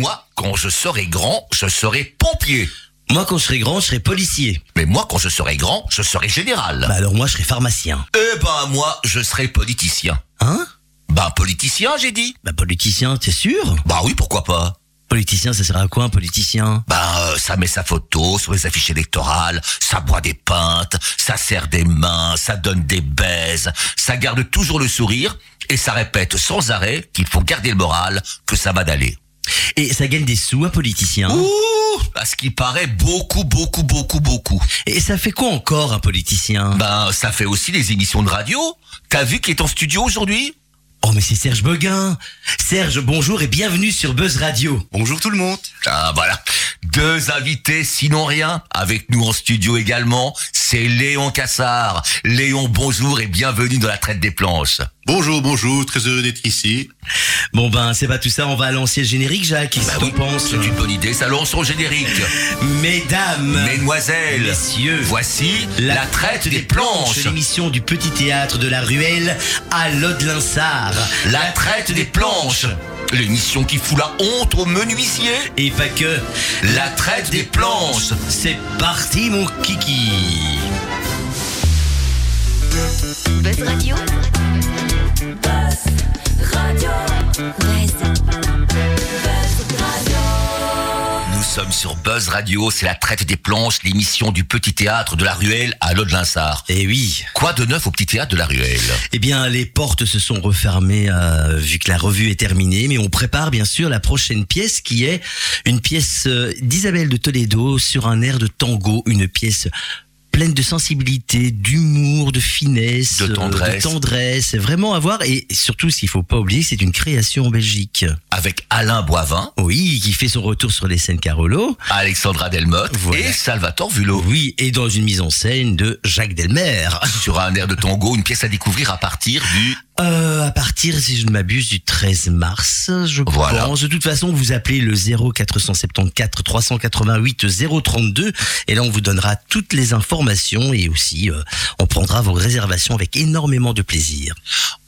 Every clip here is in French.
Moi, quand je serai grand, je serai pompier. Moi, quand je serai grand, je serai policier. Mais moi, quand je serai grand, je serai général. Bah alors moi, je serai pharmacien. Eh ben, moi, je serai politicien. Hein? Bah, politicien, j'ai dit. Bah politicien, t'es sûr? Bah oui, pourquoi pas Politicien, ça sert à quoi un politicien? Bah, euh, ça met sa photo sur les affiches électorales, ça boit des pintes, ça serre des mains, ça donne des baises, ça garde toujours le sourire et ça répète sans arrêt qu'il faut garder le moral, que ça va d'aller. Et ça gagne des sous, un politicien. Ouh, à ce qui paraît beaucoup, beaucoup, beaucoup, beaucoup. Et ça fait quoi encore un politicien? Ben, ça fait aussi des émissions de radio. T'as vu qui est en studio aujourd'hui? Oh mais c'est Serge Beguin. Serge, bonjour et bienvenue sur Buzz Radio. Bonjour tout le monde. Ah voilà, deux invités sinon rien. Avec nous en studio également, c'est Léon Cassard. Léon, bonjour et bienvenue dans la traite des planches. Bonjour, bonjour, très heureux d'être ici. Bon ben c'est pas tout ça, on va lancer le générique Jacques. Qu'est-ce Bah que oui, t'en penses c'est une bonne idée, ça lance son générique. Mesdames, Mesdemoiselles, Messieurs, voici la, traite des planches. l'émission du petit théâtre de la Ruelle à Lodelinsart. La traite des planches. L'émission qui fout la honte aux menuisiers. Et pas que. La traite des planches. C'est parti mon kiki. Buzz Radio. Buzz Radio. Buzz. Buzz sommes sur Buzz Radio, c'est la traite des planches, l'émission du petit théâtre de la Ruelle à Lodelinsart. Eh oui. Quoi de neuf au petit théâtre de la Ruelle? Eh bien, les portes se sont refermées euh, vu que la revue est terminée, mais on prépare bien sûr la prochaine pièce qui est une pièce euh, d'Isabelle de Toledo sur un air de tango, une pièce pleine de sensibilité, d'humour, de finesse, De euh, tendresse. de tendresse, vraiment à voir. Et surtout, s'il faut pas oublier, c'est une création en Belgique. Avec Alain Boivin, Oui, qui fait son retour sur les scènes Carolo. Alexandra Delmotte Voilà. et Salvatore Vulot. Oui, et dans une mise en scène de Jacques Delmer. Sur un air de tango, une pièce à découvrir à partir du... Euh, à partir, si je ne m'abuse, du 13 mars, je Voilà. pense. De toute façon, vous appelez le 0474 388 032 et là, on vous donnera toutes les informations et aussi, euh, on prendra vos réservations avec énormément de plaisir.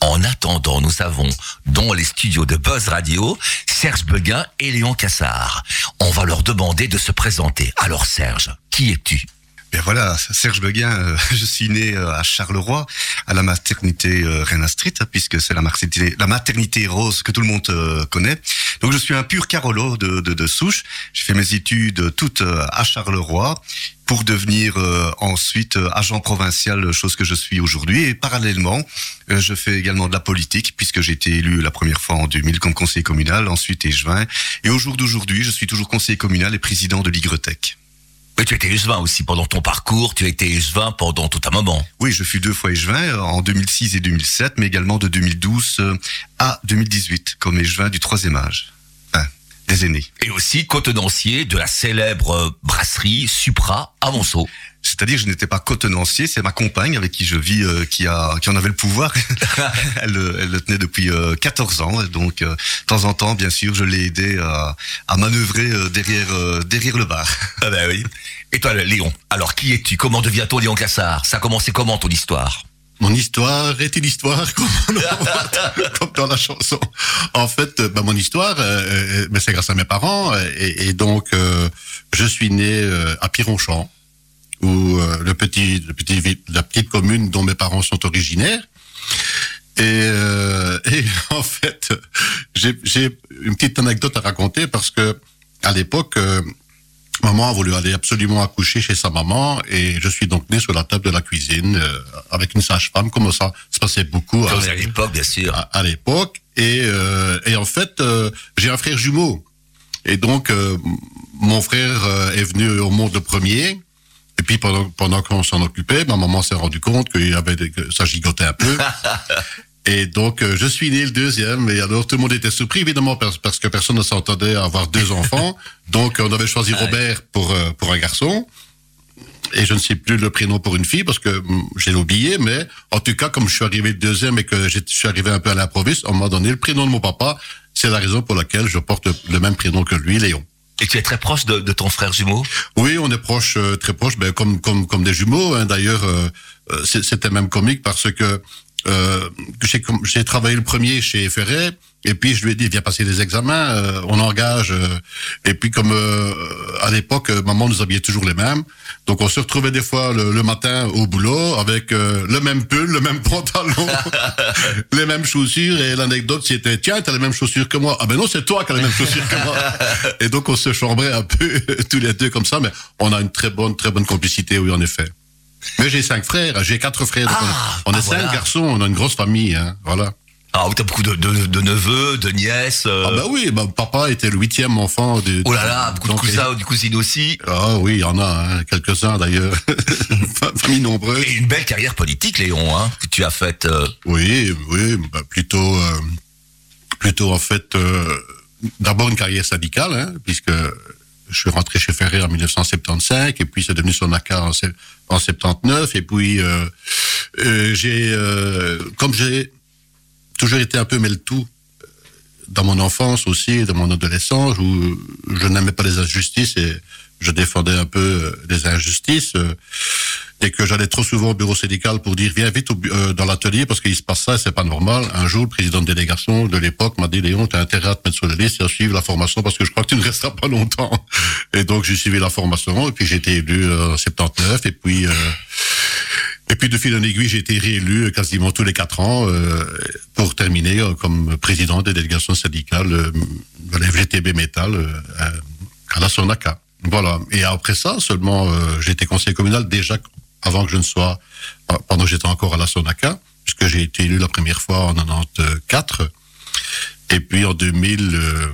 En attendant, nous avons dans les studios de Buzz Radio Serge Beguin et Léon Cassard. On va leur demander de se présenter. Alors Serge, qui es-tu? Bien voilà, Serge Beguin, euh, je suis né euh, à Charleroi, à la maternité euh, Reina Street, hein, puisque c'est la maternité, rose que tout le monde connaît. Donc je suis un pur Carolo de, de, souche. J'ai fait mes études toutes à Charleroi pour devenir ensuite agent provincial, chose que je suis aujourd'hui. Et parallèlement, je fais également de la politique, puisque j'ai été élu la première fois en 2000 comme conseiller communal, ensuite échevin. Et au jour d'aujourd'hui, je suis toujours conseiller communal et président de l'Igretec. Mais tu étais échevin aussi pendant ton parcours, tu as été échevin pendant tout un moment. Oui, je fus deux fois échevin, euh, en 2006 et 2007, mais également de 2012 euh, à 2018, comme échevin du troisième âge. Enfin, des aînés. Et aussi contenancier de la célèbre euh, brasserie Supra à Monceau. C'est-à-dire, je n'étais pas cotenancier, c'est ma compagne avec qui je vis euh, qui a qui en avait le pouvoir. elle, elle le tenait depuis euh, 14 ans, donc euh, de temps en temps, bien sûr, je l'ai aidé à, à manœuvrer euh, derrière euh, derrière le bar. Ah ben oui. Et toi, Léon, alors qui es-tu? Comment devient-on Léon Cassard? Ça a commencé comment ton histoire? Mon histoire est une histoire comme, comme dans la chanson. En fait, euh, bah, mon histoire, euh, bah, c'est grâce à mes parents. Et, et donc, euh, je suis né euh, à Pironchamp, où euh, le petit, le petit, la petite commune dont mes parents sont originaires. Et, euh, et en fait, j'ai une petite anecdote à raconter parce que à l'époque, euh, maman a voulu aller absolument accoucher chez sa maman et je suis donc né sur la table de la cuisine euh, avec une sage-femme, comme ça se passait beaucoup à, à l'époque, bien sûr. à, à l'époque. Et, euh, et en fait, euh, j'ai un frère jumeau. Et donc, euh, mon frère est venu au monde le premier. Et puis, pendant, pendant qu'on s'en occupait, ma maman s'est rendu compte qu'il y avait des- que ça gigotait un peu. Et donc, euh, je suis né le deuxième. Et alors, tout le monde était surpris, évidemment, parce, que personne ne s'entendait à avoir deux enfants. Donc, on avait choisi Robert pour, euh, pour un garçon. Et je ne sais plus le prénom pour une fille parce que hum, j'ai oublié, mais en tout cas, comme je suis arrivé le deuxième et que je suis arrivé un peu à l'improviste, on m'a donné le prénom de mon papa. C'est la raison pour laquelle je porte le même prénom que lui, Léon. Et tu es très proche de, ton frère jumeau? Oui, on est proche, euh, très proche, ben, comme comme comme des jumeaux. hein. D'ailleurs, euh, euh, c'était même comique parce que euh, que j'ai travaillé le premier chez Ferret, et puis je lui ai dit, viens passer des examens, euh, on engage. euh, et puis comme euh, à l'époque, euh, maman nous habillait toujours les mêmes, donc on se retrouvait des fois le, le matin au boulot avec euh, le même pull, le même pantalon, les mêmes chaussures. Et l'anecdote, c'était, tiens, t'as les mêmes chaussures que moi. Ah ben non, c'est toi qui as les mêmes chaussures que moi. Et donc on se chambrait un peu tous les deux comme ça, mais on a une très bonne, très bonne complicité, oui, en effet. Mais j'ai cinq frères, j'ai quatre frères. Ah, on, ah, est cinq voilà. garçons, on a une grosse famille, hein, voilà. Ah, oui, t'as beaucoup de, de, de neveux, de nièces. euh, Ah bah oui, bah, papa était le huitième enfant. De, Oh là là, beaucoup de cousins, des cousines aussi. Ah oui, il y en a, hein, quelques-uns d'ailleurs. Famille nombreuse. Et une belle carrière politique, Léon, hein, que tu as faite. euh, Oui, oui, bah, plutôt, euh, plutôt en fait, d'abord une carrière syndicale, hein, puisque je suis rentré chez Ferré en 1975, et puis c'est devenu Sonaca en, en 79, et puis euh, euh, j'ai, euh, comme j'ai toujours été un peu mêle-tout dans mon enfance aussi, dans mon adolescence, où je n'aimais pas les injustices et je défendais un peu les injustices. Euh, et que j'allais trop souvent au bureau syndical pour dire viens vite au euh, dans l'atelier parce qu'il se passe ça, c'est pas normal. Un jour, le président de délégation de l'époque m'a dit Léon, tu as intérêt à te mettre sur la liste et à suivre la formation parce que je crois que tu ne resteras pas longtemps. Et donc j'ai suivi la formation et puis j'ai été élu euh, en 79 et puis euh, et puis de fil en aiguille j'ai été réélu quasiment tous les quatre ans euh, pour terminer euh, comme président des délégations syndicales euh, de la FGTB Métal euh, à- la Sonaca. Voilà. Et après ça, seulement, euh, été conseiller communal déjà avant que je ne sois, euh, pendant que j'étais encore à la Sonaca, puisque j'ai été élu la première fois en 94. Et puis en 2000, euh,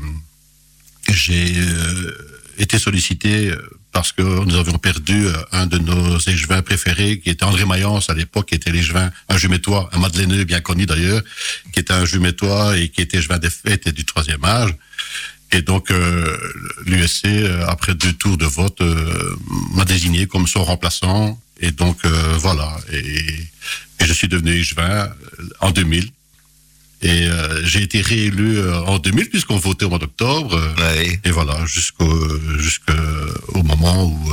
j'ai euh, été sollicité parce que nous avions perdu un de nos échevins préférés, qui était André Mayence à l'époque, qui était l'échevin, un jumétois, un madeleineux bien connu d'ailleurs, qui était un jumétois et qui était échevin des fêtes et du troisième âge. Et donc, euh, l'USC, euh, après deux tours de vote, euh, m'a désigné comme son remplaçant. Et donc, euh, voilà. Et, et je suis devenu échevin euh, en 2000. Et euh, j'ai été réélu en 2000 puisqu'on votait au mois d'octobre. ouais. et voilà, jusqu'au jusqu'au au moment où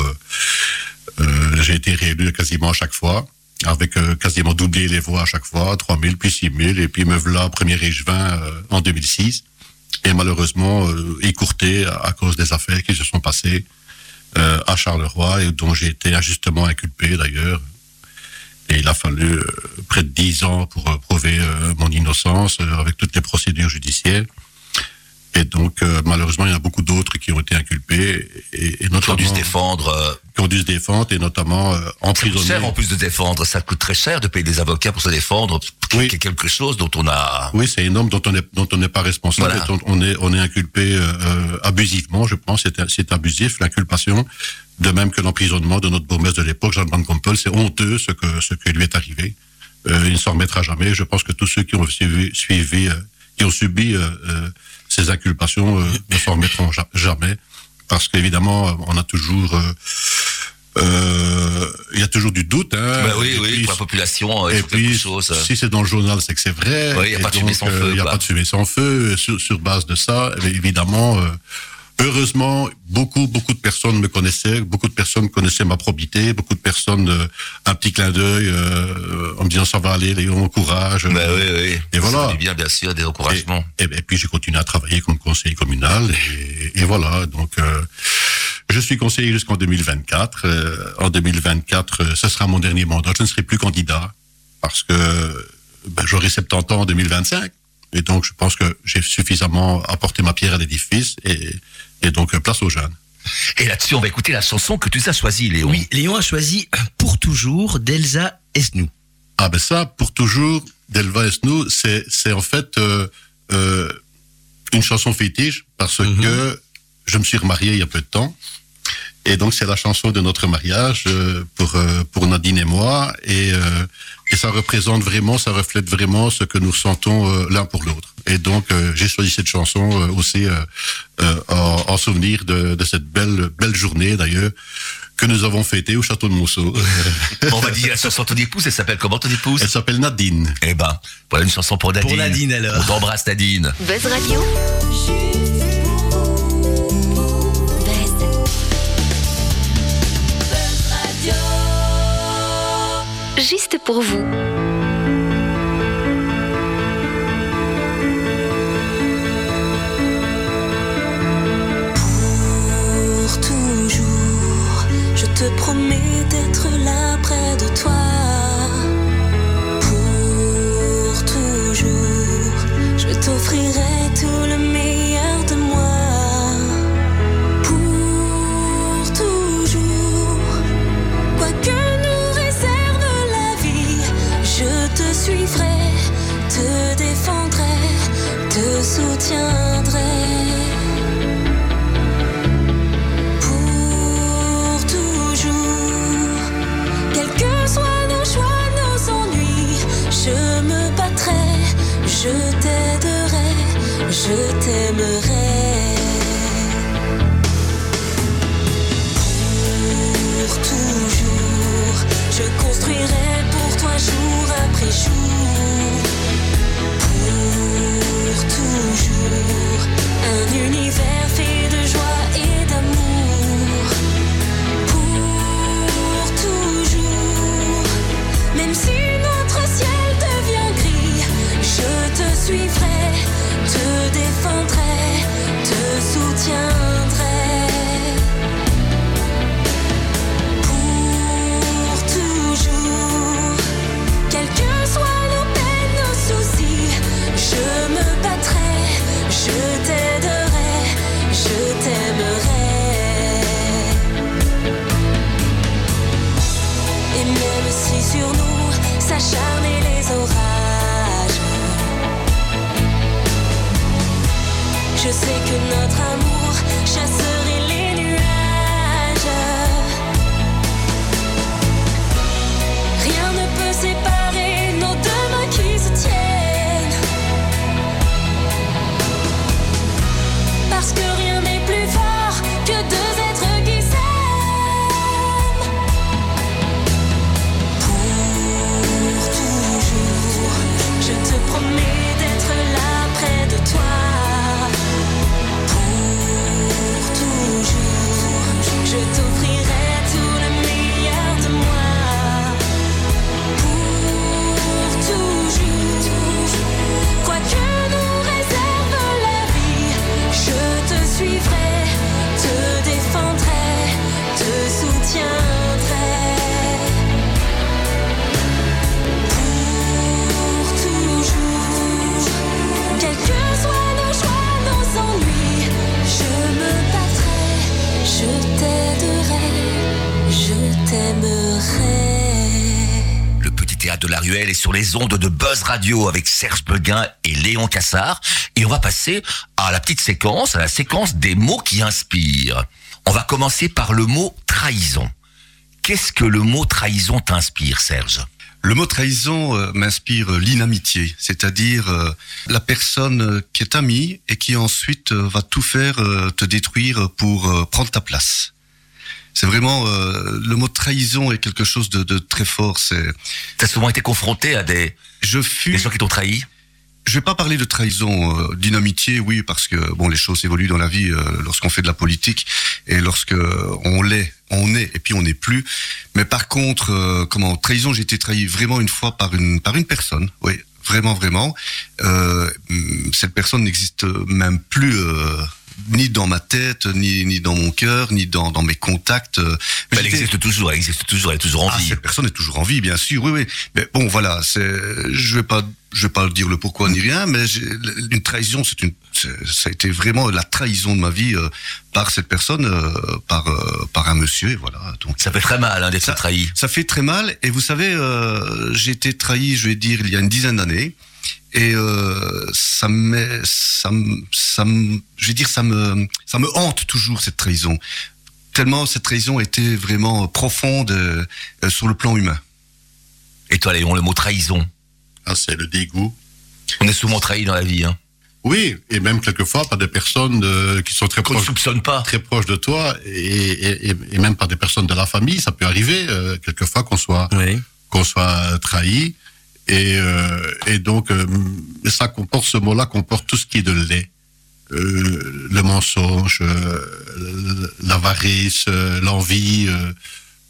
j'ai été réélu quasiment à chaque fois, avec quasiment doublé les voix à chaque fois, 3000 puis 6000, et puis me voilà premier échevin en 2006, et malheureusement euh, écourté à, cause des affaires qui se sont passées euh, à Charleroi, et dont j'ai été injustement inculpé d'ailleurs. Et il a fallu euh, près de dix ans pour prouver mon innocence avec toutes les procédures judiciaires. Et donc, euh, malheureusement, il y en a beaucoup d'autres qui ont été inculpés et, et Qui ont notamment dû se défendre. euh, qui ont dû se défendre et notamment euh, Ça coûte emprisonnés. cher en plus de défendre. Ça coûte très cher de payer des avocats pour se défendre. Oui. C'est quelque chose dont on a. Oui, c'est énorme dont on est dont on n'est pas responsable. Voilà. et dont on est on est inculpé euh, euh, abusivement, je pense. C'est c'est abusif l'inculpation. De même que l'emprisonnement de notre bourgmestre de l'époque, Jean Van Gompel, c'est honteux ce que ce qui lui est arrivé. Euh, il ne s'en remettra jamais. Je pense que tous ceux qui ont suivi, suivi euh, qui ont subi ces inculpations euh, ne s'en remettront ja- jamais, parce qu'évidemment, on a toujours euh, euh, il y a toujours du doute. Hein, Bah oui, Et oui, puis, pour la population, il et faut quelque puis, chose. euh. si c'est dans le journal, c'est que c'est vrai. Il y a pas de fumée sans feu, Il n'y a pas de fumée sans feu. Sur, sur base de ça, eh évidemment, euh, heureusement, beaucoup, beaucoup de personnes me connaissaient, beaucoup de personnes connaissaient ma probité, beaucoup de personnes, euh, un petit clin d'œil euh, en me disant ça va aller, Léon, courage. Bah oui, oui. Et voilà. Bien, bien sûr, des encouragements. Et, et puis j'ai continué à travailler comme conseiller communal et, et voilà. Donc euh, je suis conseiller jusqu'en 2024. Euh, en 2024, euh, ce sera mon dernier mandat. Je ne serai plus candidat parce que ben, j'aurai 70 ans en 2025. Et donc je pense que j'ai suffisamment apporté ma pierre à l'édifice et, et donc euh, place aux jeunes. Et là-dessus, on va écouter la chanson que tu as choisie, Léon. Oui, Léon a choisi Pour toujours d'Elsa Esnou. Ah ben ça, pour toujours, d'Elva Esnou, c'est c'est en fait euh, euh, une chanson fétiche parce Mhm. que je me suis remarié il y a peu de temps. Et donc c'est la chanson de notre mariage euh, pour euh, pour Nadine et moi et euh, et ça représente vraiment, ça reflète vraiment ce que nous sentons euh, l'un pour l'autre. Et donc euh, j'ai choisi cette chanson euh, aussi euh, euh, en, en souvenir de, de cette belle belle journée d'ailleurs que nous avons fêtée au château de Mousseau. On va dire la chanson ton épouse, elle s'appelle comment ton épouse? Elle s'appelle Nadine. Eh ben, voilà une chanson pour Nadine. Pour Nadine, alors. On t'embrasse Nadine. Buzz Radio. Buzz. juste pour vous. Pour toujours, je te promets d'être là près de toi. Pour toujours, je t'offrirai. Je construirai pour toi jour après De la Ruelle est sur les ondes de Buzz Radio avec Serge Beguin et Léon Cassard. Et on va passer à la petite séquence, à la séquence des mots qui inspirent. On va commencer par le mot trahison. Qu'est-ce que le mot trahison t'inspire, Serge? Le mot trahison euh, m'inspire l'inamitié, c'est-à-dire euh, la personne qui est amie et qui ensuite euh, va tout faire te détruire pour prendre ta place. C'est vraiment euh, le mot trahison est quelque chose de, de très fort. C'est T'as souvent été confronté à des, je fus des gens qui t'ont trahi? Je vais pas parler de trahison, euh, d'inamitié, oui, parce que bon, les choses évoluent dans la vie euh, lorsqu'on fait de la politique et lorsque euh, on l'est, on est et puis on n'est plus. Mais par contre, euh, comment trahison, j'ai été trahi vraiment une fois par une par une personne, oui, vraiment, vraiment. Euh, hum, cette personne n'existe même plus. Ni dans ma tête, ni, ni dans mon cœur, ni dans, dans mes contacts. euh. Mais Elle existe toujours, elle existe toujours, elle est toujours en ah, vie. cette personne est toujours en vie, bien sûr, oui, oui. Mais bon, voilà, c'est, je vais pas, je vais pas dire le pourquoi ni rien, mais une trahison, c'est une, ça a été vraiment la trahison de ma vie euh, par cette personne, euh, par, euh, par un monsieur, et voilà. Donc, Ça fait très mal hein, d'être trahi. ça fait très mal. Et vous savez, euh, j'ai été trahi, je vais dire, il y a une dizaine d'années. Et euh, ça me, ça me, ça me, je vais dire, ça me, ça me hante toujours cette trahison. Tellement cette trahison était vraiment profonde euh, sur le plan humain. Et toi, Léon, le mot trahison? Ah, c'est le dégoût. On est souvent trahi dans la vie, hein. Oui, et même quelquefois par des personnes euh, qui sont très Qu'on ne proches, soupçonne pas. très proches de toi, et, et, et- et même par des personnes de la famille. Ça peut arriver euh, quelquefois qu'on soit Oui. qu'on soit trahi. Et, euh, et donc, euh, ça comporte, ce mot-là comporte tout ce qui est de laid. Euh, le mensonge, euh, l'avarice, euh, l'envie, euh,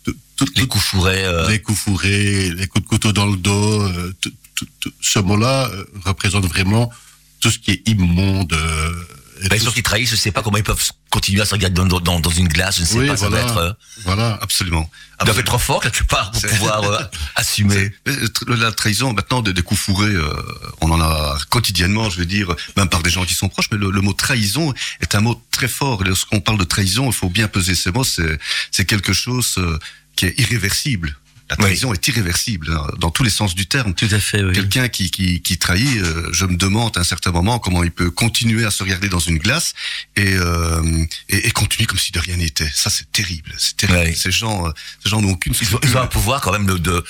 tout- tout- Les coups fourrés. euh, les coups fourrés, les coups de couteau dans le dos. euh, tout- tout- tout- ce mot-là représente vraiment tout ce qui est immonde euh, Les tout gens qui trahissent, je sais pas comment ils peuvent continuer à se regarder dans, dans, dans une glace, je ne sais Oui, pas, ça doit voilà. être, euh, Voilà. Absolument. ça doit être trop fort, la plupart, pour pouvoir euh, assumer. Euh, La trahison, maintenant, des, des coups fourrés, euh, on en a quotidiennement, je veux dire, même par des gens qui sont proches, mais le, le mot trahison est un mot très fort. Et lorsqu'on parle de trahison, il faut bien peser ces mots, c'est quelque chose qui est irréversible. La Oui. trahison est irréversible, hein, dans tous les sens du terme. Tout à fait, oui. Quelqu'un qui, qui, qui trahit, euh, je me demande à un certain moment comment il peut continuer à se regarder dans une glace et, euh, et, et continuer comme si de rien n'était. Ça, c'est terrible. C'est terrible. Ces gens, euh, ces gens n'ont aucune Ils ont, ils ont un pouvoir quand même de de-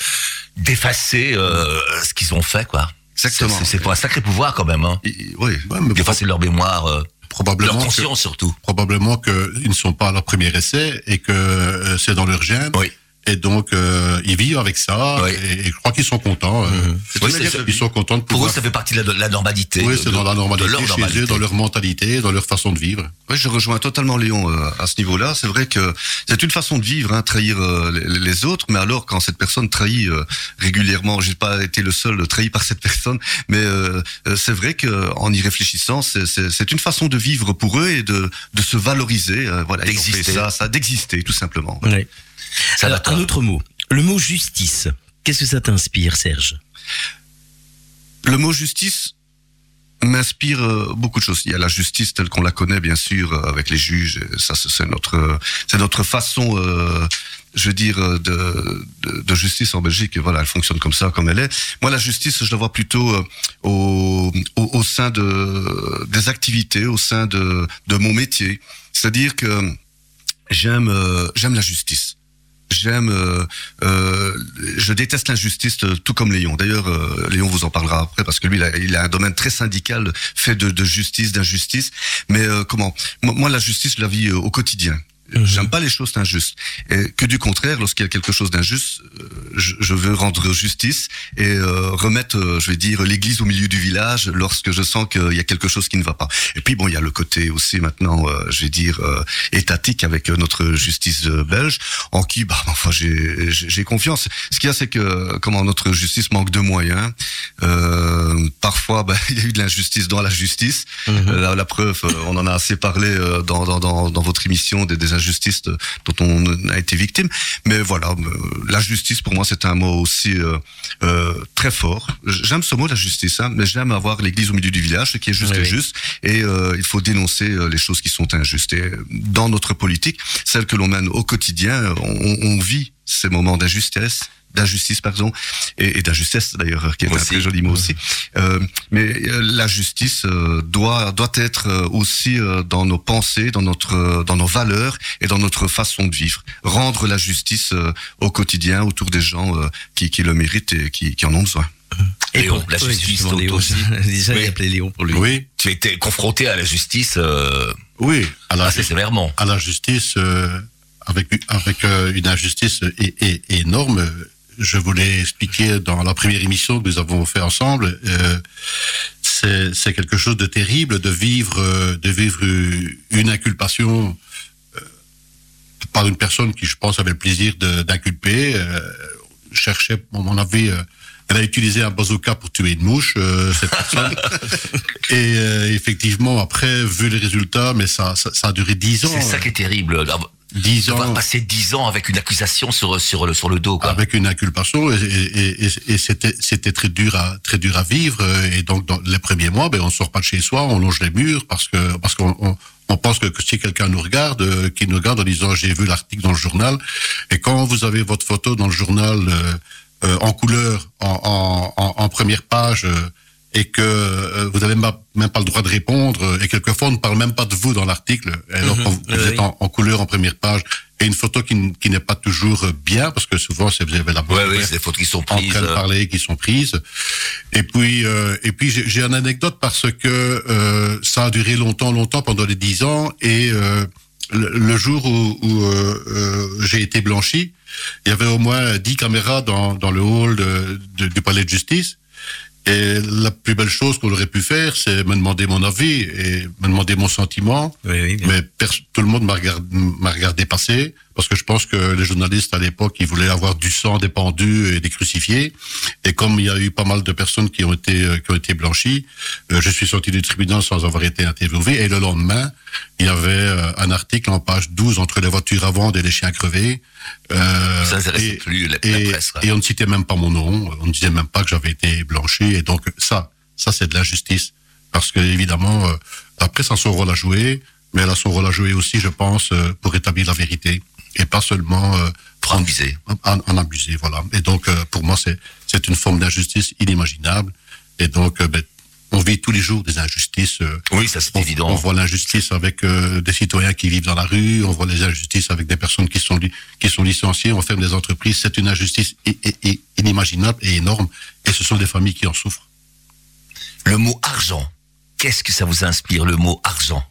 d'effacer euh, ce qu'ils ont fait, quoi. Exactement. C'est- pour un sacré pouvoir quand même, hein. Et- oui. Ouais, D'effacer leur mémoire, euh, probablement leur que- conscience surtout. probablement qu'ils ne sont pas à leur premier essai et que c'est dans leur gène. Oui. Et donc, euh, ils vivent avec ça. Oui. Et, et je crois qu'ils sont contents. euh, C'est Oui, Ils sont contents de Pour eux, pouvoir. ça fait partie de la, de la normalité. oui, c'est dans la de normalité leur chez normalité. eux, dans leur mentalité, dans leur façon de vivre. Oui, je rejoins totalement Léon euh, à ce niveau-là. C'est vrai que c'est une façon de vivre, hein, trahir euh, les, les autres. Mais alors, quand cette personne trahit euh, régulièrement, j'ai pas été le seul trahi par cette personne, mais euh, c'est vrai que en y réfléchissant, c'est- c'est c'est une façon de vivre pour eux et de, de se valoriser. euh, voilà, D'exister. ça, ça d'exister tout simplement. Ouais. Ça Alors, un autre mot. Le mot justice. Qu'est-ce que ça t'inspire, Serge? Le mot justice m'inspire euh, beaucoup de choses. Il y a la justice telle qu'on la connaît, bien sûr, euh, avec les juges. et Ça, c'est notre, c'est notre façon, euh, je veux dire, euh, de, de, de justice en Belgique. Et voilà, elle fonctionne comme ça, comme elle est. Moi, la justice, je la vois plutôt euh, au, au, au sein de des activités, au sein de de mon métier. C'est-à-dire que j'aime euh, j'aime la justice. J'aime, euh, euh, je déteste l'injustice, euh, tout comme Léon. D'ailleurs, Léon vous en parlera après parce que lui, il a, un domaine très syndical, fait de, de justice, d'injustice. Mais comment? Moi, la justice, je la vis au quotidien. J'aime pas les choses injustes. Et que du contraire, lorsqu'il y a quelque chose d'injuste, euh, je, je veux rendre justice et euh, remettre, euh, je vais dire, l'église au milieu du village lorsque je sens qu'il y a quelque chose qui ne va pas. Et puis bon, il y a le côté aussi maintenant, euh, je vais dire, euh, étatique avec euh, notre justice euh, belge, en qui, bah, enfin, j'ai confiance. Ce qu'il y a, c'est que comment notre justice manque de moyens. Euh, parfois, bah, il y a eu de l'injustice dans la justice. Euh, La, la preuve, euh, on en a assez parlé euh, dans, dans, dans, dans votre émission des, des injustices de- dont on a été victime. Mais voilà, euh, la justice pour moi c'est un mot aussi euh, euh, très fort. J'aime ce mot la justice, hein, mais j'aime avoir l'Église au milieu du village, ce qui est juste Oui, oui. juste. Et euh, il faut dénoncer euh, les choses qui sont injustes. Et dans notre politique, celle que l'on mène au quotidien, on, on vit ces moments d'injustice d'injustice pardon et, et d'injustice d'ailleurs qui est un Aussi. très joli mot aussi euh, mais euh, la justice euh, doit doit être euh, aussi euh, dans nos pensées, dans notre euh, dans nos valeurs et dans notre façon de vivre. Rendre la justice euh, au quotidien autour des gens euh, qui qui le méritent et qui qui en ont besoin. Léon, la oui, justice, toi Léon. aussi. Déjà, il Oui. appelait Léon pour lui. Oui, Tu as été confronté à la justice euh, oui. À la, assez sévèrement. à la justice, euh, avec, avec euh, une injustice énorme. Je voulais expliquer dans la première émission que nous avons fait ensemble. euh, c'est quelque chose de terrible de vivre, euh, de vivre une inculpation euh, par une personne qui, je pense, avait le plaisir d'inculper. Cherchait, à mon avis, elle a utilisé un bazooka pour tuer une mouche, euh, cette personne. Et euh, effectivement, après, vu les résultats, mais ça, ça, ça a duré dix ans. C'est ça qui est terrible. Dix ans passer dix ans avec une accusation sur, sur, le, sur le dos. Quoi. avec une inculpation et, et, et, et c'était c'était très dur à très dur à vivre et donc dans les premiers mois ben on sort pas de chez soi on longe les murs parce que parce qu'on on, on pense que si quelqu'un nous regarde euh, qui nous regarde en disant j'ai vu l'article dans le journal et quand vous avez votre photo dans le journal euh, euh, en couleur en, en, en, en première page euh, et que euh, vous n'avez même pas le droit de répondre euh, et quelquefois on ne parle même pas de vous dans l'article alors quand vous, vous oui. êtes en, en couleur en première page et une photo qui, n'est pas toujours bien parce que souvent c'est vous avez la Ouais, oui, ouverte c'est des fautes qui sont en prises. train de euh, parler qui sont prises et puis euh, et puis j'ai une anecdote parce que euh, ça a duré longtemps longtemps pendant les dix ans et euh, le, le jour où, où euh, euh, j'ai été blanchi il y avait au moins dix caméras dans, dans le hall de- de- du palais de justice et la plus belle chose qu'on aurait pu faire, c'est me demander mon avis et me demander mon sentiment. Oui, oui. Mais tout le monde m'a regardé, m'a regardé passer. Parce que je pense que les journalistes à l'époque, ils voulaient avoir du sang des pendus et des crucifiés. Et comme il y a eu pas mal de personnes qui ont été euh, qui ont été blanchies, euh, je suis sorti du tribunal sans avoir été interviewé. Et le lendemain, il y avait euh, un article en page 12 entre les voitures à vendre et les chiens crevés. Euh, Ça et- plus la, la et, presse. quoi. et on ne citait même pas mon nom, on ne disait même pas que j'avais été blanchi. Et donc ça, ça c'est de l'injustice. Parce que évidemment, la presse a son rôle à jouer, mais elle a son rôle à jouer aussi, je pense, pour établir la vérité. Et pas seulement euh, en, en abuser, voilà. Et donc, euh, pour moi, c'est c'est une forme d'injustice inimaginable. Et donc, euh, ben, on vit tous les jours des injustices. euh, Oui, ça c'est on, évident. on voit l'injustice avec des citoyens qui vivent dans la rue, on voit les injustices avec des personnes qui sont qui sont licenciées, on ferme des entreprises. C'est une injustice i- i- i- inimaginable et énorme. Et ce sont des familles qui en souffrent. Le mot argent. Qu'est-ce que ça vous inspire, le mot argent?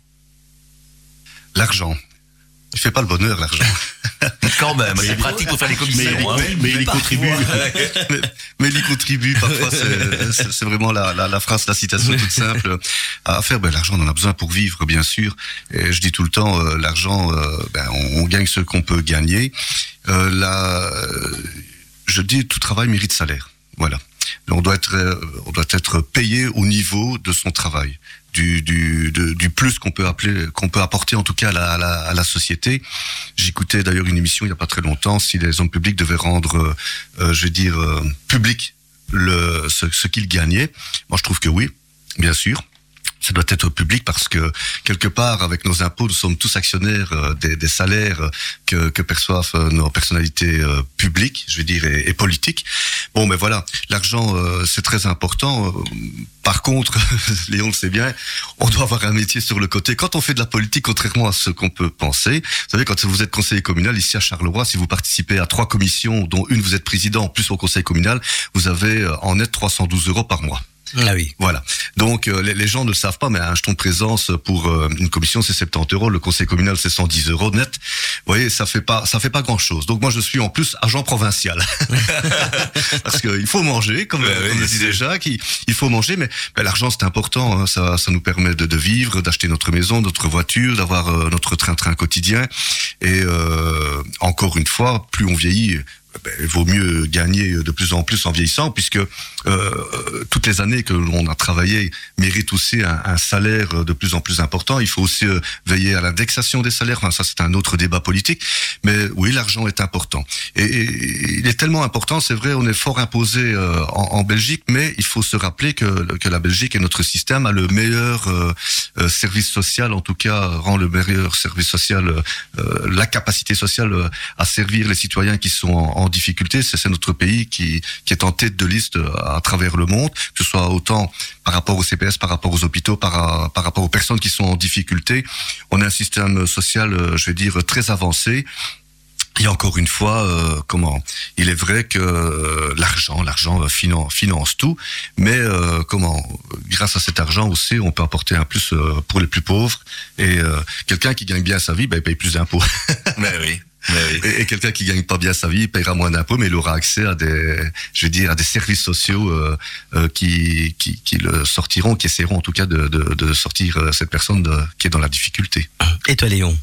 L'argent. Il fait pas le bonheur, l'argent. Quand même, c'est pratique pour faire les commissions. hein. mais il y contribue. mais, mais il y contribue. Parfois, c'est- vraiment la, la, la phrase, la citation toute simple à faire. Ben, l'argent, on en a besoin pour vivre, bien sûr. Et je dis tout le temps, euh, l'argent, euh, ben, on, on gagne ce qu'on peut gagner. Euh, la, je dis, tout travail mérite salaire. Voilà. On doit être, euh, on doit être payé au niveau de son travail. Du, du, du plus qu'on peut appeler, qu'on peut apporter en tout cas à la, la, à la société. J'écoutais d'ailleurs une émission il n'y a pas très longtemps si les hommes publics devaient rendre, euh, euh, je veux dire, euh, public le, ce, ce qu'ils gagnaient. Moi, je trouve que oui, bien sûr. Ça doit être public parce que quelque part, avec nos impôts, nous sommes tous actionnaires euh, des, salaires euh, que, perçoivent euh, nos personnalités publiques, je veux dire, et, politiques. Bon, mais voilà, l'argent, c'est très important. Par contre, Léon le sait bien, on doit avoir un métier sur le côté. Quand on fait de la politique, contrairement à ce qu'on peut penser, vous savez, quand vous êtes conseiller communal ici à Charleroi, si vous participez à trois commissions, dont une vous êtes président, plus au conseil communal, vous avez en net 312 euros par mois. Ah oui. Voilà. Donc euh, les, les gens ne le savent pas, mais un jeton de présence pour euh, une commission c'est 70 euros, le conseil communal c'est 110 euros net. Vous voyez, ça fait pas ça fait pas grand chose. Donc moi je suis en plus agent provincial parce qu'il faut manger, comme, ouais, le disait Jacques, il, il faut manger, mais ben, l'argent c'est important. hein. ça ça nous permet de, de vivre, d'acheter notre maison, notre voiture, d'avoir euh, notre train-train quotidien. Et euh, encore une fois, plus on vieillit. Ben, il vaut mieux gagner de plus en plus en vieillissant, puisque euh, toutes les années que l'on a travaillé méritent aussi un, un salaire de plus en plus important. Il faut aussi euh, veiller à l'indexation des salaires. Enfin, ça, c'est un autre débat politique. Mais oui, l'argent est important. Et, il est tellement important, c'est vrai, on est fort imposé euh, en, en Belgique, mais il faut se rappeler que, que la Belgique et notre système a le meilleur euh, euh, service social, en tout cas rend le meilleur service social, la capacité sociale à servir les citoyens qui sont en, en difficulté. C'est notre pays qui, qui est en tête de liste euh, à travers le monde, que ce soit autant par rapport au CPS, par rapport aux hôpitaux, par, par rapport aux personnes qui sont en difficulté. On a un système social, euh, je vais dire, très avancé. Et encore une fois, euh, comment Il est vrai que euh, l'argent, l'argent euh, finance, tout, mais euh, comment Grâce à cet argent aussi, on peut apporter un plus euh, pour les plus pauvres. Et euh, quelqu'un qui gagne bien sa vie, ben, il paye plus d'impôts. Mais oui. Oui. Et, et quelqu'un qui gagne pas bien sa vie, il payera moins d'impôts, mais il aura accès à des, je veux dire, à des services sociaux euh, euh, qui, qui, qui le sortiront, qui essaieront en tout cas de, de, de sortir euh, cette personne de- qui est dans la difficulté. Et toi, Léon?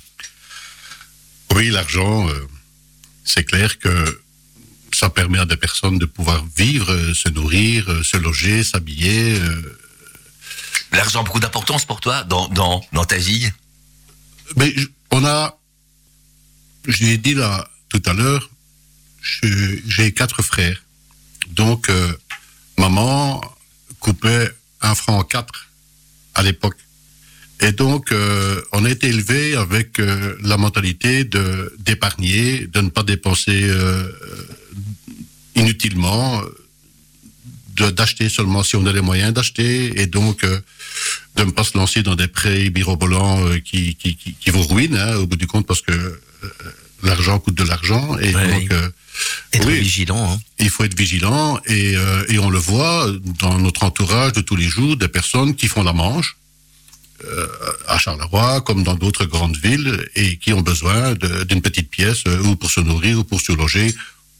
Oui, l'argent, euh, c'est clair que ça permet à des personnes de pouvoir vivre, se nourrir, se loger, s'habiller. L'argent a beaucoup d'importance pour toi dans, dans, dans ta vie? Mais on a, je l'ai dit là tout à l'heure, j'ai quatre frères. Donc, euh, maman coupait un franc quatre à l'époque. Et donc, euh, on a été élevé avec euh, la mentalité de d'épargner, de ne pas dépenser inutilement, d'acheter seulement si on a les moyens d'acheter, et donc de ne pas se lancer dans des prêts mirobolants qui, qui, qui, qui vous ruinent hein, au bout du compte parce que l'argent coûte de l'argent. Et Ouais, donc, euh, Être Oui. vigilant. Hein. il faut être vigilant et, euh, et on le voit dans notre entourage de tous les jours, des personnes qui font la manche euh, à Charleroi comme dans d'autres grandes villes et qui ont besoin d'une petite pièce euh, ou pour se nourrir ou pour se loger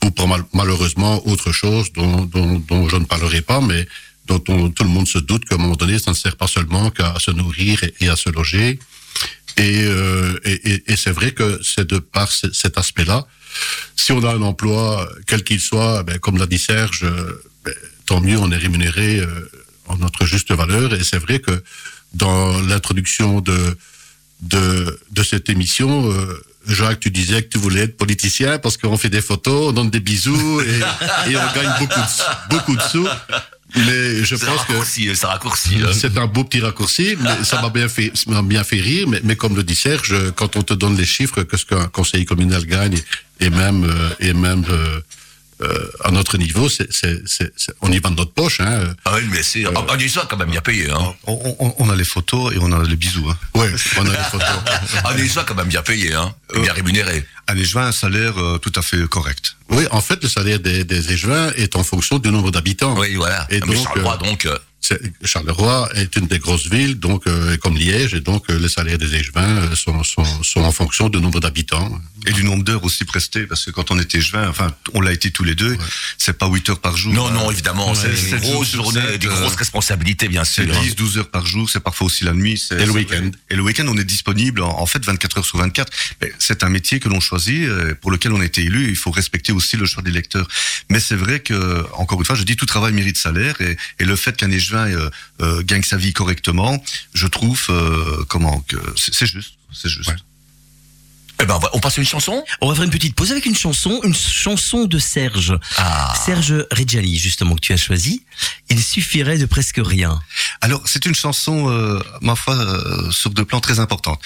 ou pour mal- malheureusement autre chose dont, dont, dont je ne parlerai pas mais dont on- tout le monde se doute qu'à un moment donné ça ne sert pas seulement qu'à se nourrir et, et à se loger Et, euh, et, et- et c'est vrai que c'est de par ce- cet aspect-là, si on a un emploi, quel qu'il soit, ben, comme l'a dit Serge, euh, ben, tant mieux, on est rémunéré euh, en notre juste valeur. Et c'est vrai que dans l'introduction de, de, de cette émission, euh, Jacques, tu disais que tu voulais être politicien parce qu'on fait des photos, on donne des bisous et, et on gagne beaucoup de, beaucoup de sous. Mais je C'est pense que c'est raccourci. c'est un beau petit raccourci, mais ça m'a bien fait, ça m'a bien fait rire. Mais, mais comme le dit Serge, quand on te donne les chiffres, que ce qu'un conseiller communal gagne, et même, euh, et même euh, euh, à notre niveau, c'est, on y va de notre poche. Hein. Ah oui, mais c'est, on dit ça quand même bien payé, hein. On, on- on a les photos et on a les bisous. Hein. Ouais, on a les photos. Ah, dit ça quand même bien payé, hein. Et bien rémunéré. À Neigevin, un salaire euh, tout à fait correct. Oui, en fait, le salaire des, des échevins est en fonction du nombre d'habitants. Oui, voilà. Et Ah, mais donc, euh, donc, euh, Charleroi est une des grosses villes, donc euh, comme Liège, et donc euh, les salaires des échevins euh, sont, sont, sont en fonction du nombre d'habitants. Et du nombre d'heures aussi prestées, parce que quand on était Échevin, enfin, on l'a été tous les deux, c'est pas 8 heures par jour. non, non, évidemment, c'est des grosses journées, des grosses responsabilités, bien C'est sûr. 10, 12 heures par jour, c'est parfois aussi la nuit. c'est- Et le week-end. Et le week-end, on est disponible en, en fait 24 heures sur 24. Mais C'est un métier que l'on choisit, pour lequel on a été élu. Il faut respecter aussi le choix des lecteurs. Mais c'est vrai que, encore une fois, je dis tout travail mérite salaire. Et, et le fait qu'un échevin euh, euh, gagne sa vie correctement, je trouve euh, comment que c'est juste. C'est juste. Ouais. Eh ben, on passe à une chanson? On va faire une petite pause avec une chanson, une chanson de Serge. Ah. Serge Reggiani, justement, que tu as choisi. Il suffirait de presque rien. Alors, c'est une chanson, euh, ma foi, euh, sur deux plans très importantes.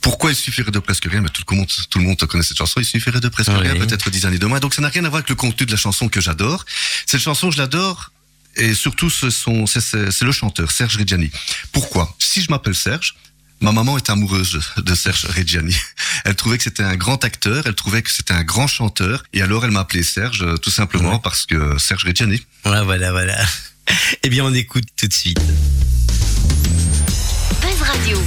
Pourquoi il suffirait de presque rien? Mais tout le monde, tout le monde connaît cette chanson. Il suffirait de presque Oui. rien, peut-être dix années de moins. Donc, ça n'a rien à voir avec le contenu de la chanson que j'adore. Cette chanson, je l'adore. Et surtout, ce sont, c'est, le chanteur, Serge Reggiani. Pourquoi? Si je m'appelle Serge, ma maman est amoureuse de Serge Reggiani. Elle trouvait que c'était un grand acteur, elle trouvait que c'était un grand chanteur. Et alors, elle m'a appelé Serge, euh, tout simplement parce que Serge Reggiani. Voilà, voilà, voilà. Eh bien, on écoute tout de suite. Buzz Radio.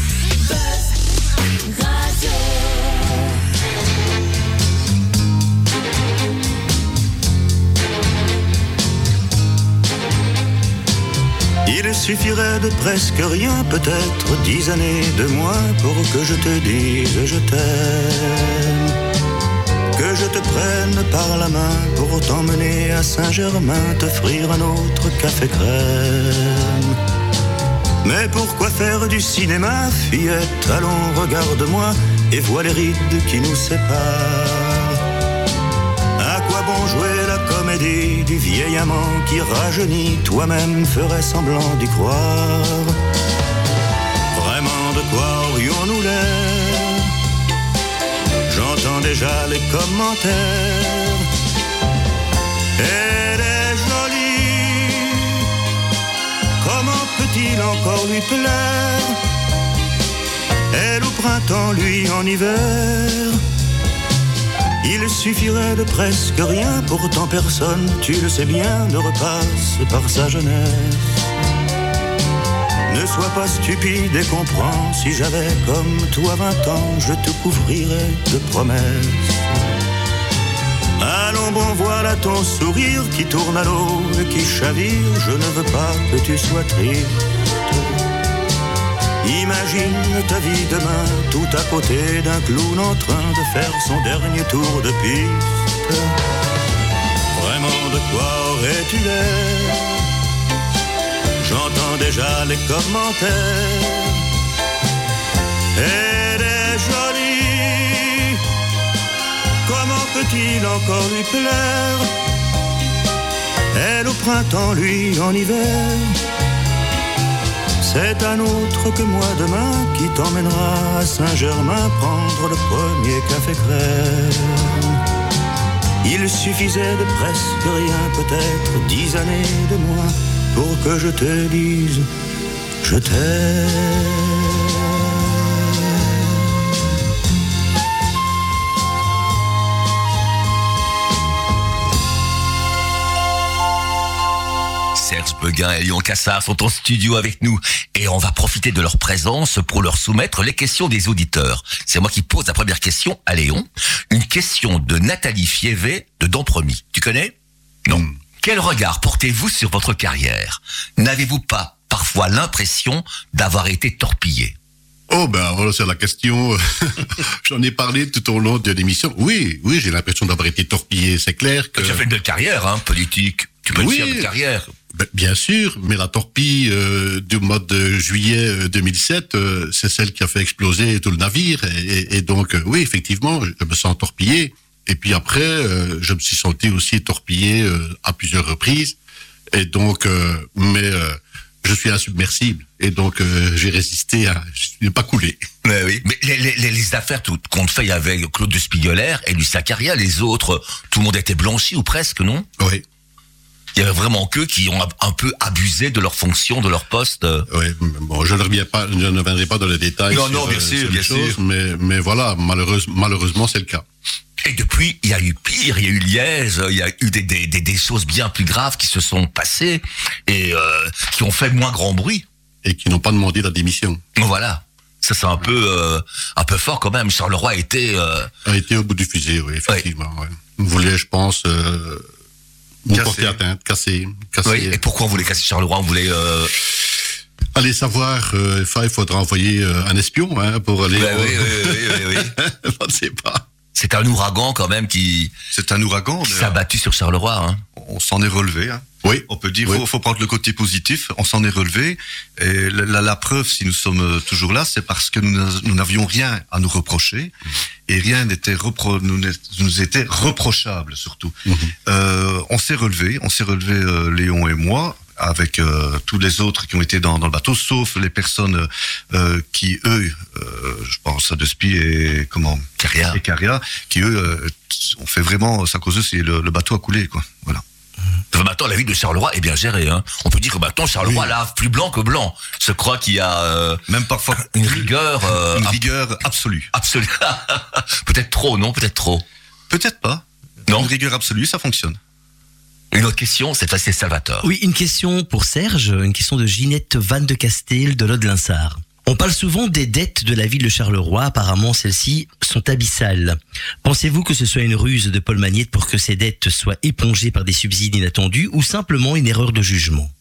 Il suffirait de presque rien, peut-être dix années de moins pour que je te dise je t'aime. Que je te prenne par la main pour t'emmener à Saint-Germain, t'offrir un autre café crème. Mais pourquoi faire du cinéma, fillette? Allons, regarde-moi et vois les rides qui nous séparent. À quoi bon jouer du vieil amant qui rajeunit Toi-même ferais semblant d'y croire. Vraiment de quoi aurions-nous l'air? J'entends déjà les commentaires. Elle est jolie. Comment peut-il encore lui plaire? Elle au printemps, lui en hiver il suffirait de presque rien, pourtant personne, tu le sais bien, ne repasse par sa jeunesse. Ne sois pas stupide et comprends, si j'avais comme toi vingt ans, je te couvrirais de promesses. Allons bon, voilà ton sourire qui tourne à l'eau et qui chavire, je ne veux pas que tu sois triste. Imagine ta vie demain, tout à côté d'un clown en train de faire son dernier tour de piste. Vraiment de quoi aurais-tu l'air? J'entends déjà les commentaires. Elle est jolie, comment peut-il encore lui plaire? Elle au printemps, lui en hiver. C'est un autre que moi demain qui t'emmènera à Saint-Germain prendre le premier café crème. Il suffisait de presque rien, peut-être dix années de moins, pour que je te dise je t'aime. Serge Beguin et Lyon Cassard sont en studio avec nous et on va profiter de leur présence pour leur soumettre les questions des auditeurs. C'est moi qui pose la première question à Léon. Une question de Nathalie Fievé de Dampromis. Tu connais? Non. Quel regard portez-vous sur votre carrière? N'avez-vous pas parfois l'impression d'avoir été torpillé? Oh ben alors c'est la question. J'en ai parlé tout au long de l'émission. Oui, oui, j'ai l'impression d'avoir été torpillé. C'est clair que. Tu as fait une belle carrière, hein, politique. Tu peux Oui. faire de carrière. Ben, bien sûr, mais la torpille euh, du mois de juillet euh, 2007, euh, c'est celle qui a fait exploser tout le navire. Et, et- et donc, euh, oui, effectivement, je me sens torpillé. Et puis après, euh, je me suis senti aussi torpillé euh, à plusieurs reprises. Et donc, euh, mais euh, je suis insubmersible. Et donc, euh, j'ai résisté à... Je n'ai pas coulé. Mais oui. Mais les, les, les- affaires tout- qu'on fait avec Claude de Spiegeler et Luc Saccaria, les autres, tout le monde était blanchi ou presque, non? Oui, Il y avait vraiment qu'eux qui ont un peu abusé de leur fonction, de leur poste. euh. oui. Bon, je ne reviens pas, je ne reviendrai pas dans les détails. Non, sur, non, bien euh, sûr, bien choses, sûr. Mais, mais voilà, malheureuse, malheureusement, c'est le cas. Et depuis, il y a eu pire, il y a eu Liège, il y a eu des, des, des, des choses bien plus graves qui se sont passées et euh, qui ont fait moins grand bruit. Et qui n'ont pas demandé la démission. Voilà. Ça, c'est un peu, euh, un peu fort quand même. Charleroi était, euh, a été au bout du fusil, oui, effectivement. Ouais. Voulait, je pense, euh, Casser. porter atteinte, casser, casser. oui. Et pourquoi on voulait casser Charleroi? On voulait, euh, Allez savoir, euh, enfin, il faudra envoyer euh, un espion hein, pour aller. Ouais, oui, oui, oui, oui, oui. je ne sais pas. C'est un ouragan quand même qui, C'est un ouragan. qui s'est abattu sur Charleroi. Hein. On s'en est relevé. Hein. Oui, On peut dire, Oui. faut, faut prendre le côté positif. On s'en est relevé. Et la, la- la preuve, si nous sommes euh, toujours là, c'est parce que nous n'a- nous n'avions rien à nous reprocher et rien n'était repro, nous, nous était reprochable surtout. Mhm. Euh, on s'est relevé, on s'est relevé euh, Léon et moi avec euh, tous les autres qui ont été dans, dans le bateau, sauf les personnes euh, qui eux, euh, je pense à Despy et comment Caria. et Caria, qui eux ont fait vraiment, ça cause eux, c'est le, le bateau a coulé quoi. Voilà. Enfin, maintenant, la ville de Charleroi est bien gérée. Hein. On peut dire que maintenant, Charleroi lave plus blanc que blanc. Je crois qu'il y a euh, Même parfois une rigueur euh, une rigueur absolue. absolue. Peut-être trop, non? Peut-être trop. Peut-être pas. Non. Une rigueur absolue, ça fonctionne. Une autre question, c'est assez Salvatore. Oui, une question pour Serge, une question de Ginette Van de Castel de Lode-Linsard. On parle souvent des dettes de la ville de Charleroi. Apparemment, celles-ci sont abyssales. Pensez-vous que ce soit une ruse de Paul Magnette pour que ces dettes soient épongées par des subsides inattendus ou simplement une erreur de jugement?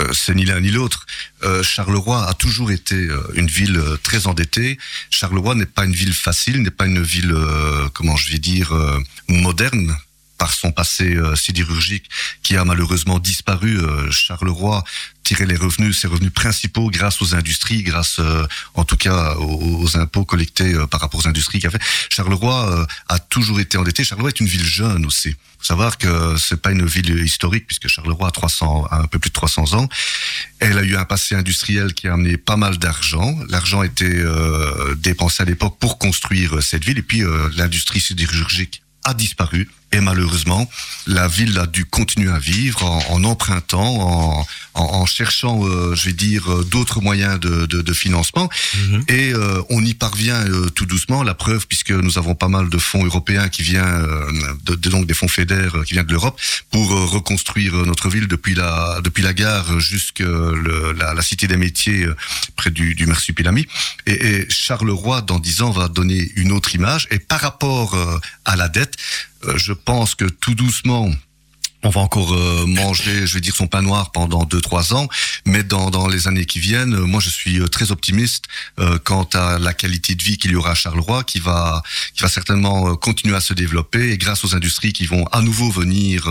Euh, c'est ni l'un ni l'autre. Euh, Charleroi a toujours été euh, une ville euh, très endettée. Charleroi n'est pas une ville facile, n'est pas une ville, euh, comment je vais dire, euh, moderne par son passé euh, sidérurgique qui a malheureusement disparu. Euh, Charleroi tirait les revenus, ses revenus principaux grâce aux industries, grâce euh, en tout cas aux, aux impôts collectés par rapport aux industries qu'il a fait. Charleroi a toujours été endetté. Charleroi est une ville jeune aussi. Faut savoir que c'est pas une ville historique puisque Charleroi a 300, a un peu plus de 300 ans. Elle a eu un passé industriel qui a amené pas mal d'argent. L'argent était euh, dépensé à l'époque pour construire cette ville et puis euh, l'industrie sidérurgique a disparu. Et malheureusement, la ville a dû continuer à vivre en, en empruntant, en, en, en cherchant, euh, je vais dire, euh, d'autres moyens de, de, de financement. Et euh, on y parvient euh, tout doucement. La preuve, puisque nous avons pas mal de fonds européens qui viennent, euh, de, de- donc des fonds fédères euh, qui viennent de l'Europe, pour reconstruire notre ville depuis la depuis la gare jusqu'à la, la cité des métiers euh, près du, du Marsupilami. Et, et Charleroi, dans dix ans, va donner une autre image. Et par rapport euh, à la dette, je pense que tout doucement, on va encore euh, manger, je vais dire, son pain noir pendant deux trois ans, mais dans, dans les années qui viennent, euh, moi je suis euh, très optimiste quant à la qualité de vie qu'il y aura à Charleroi, qui va qui va certainement continuer à se développer. Et grâce aux industries qui vont à nouveau venir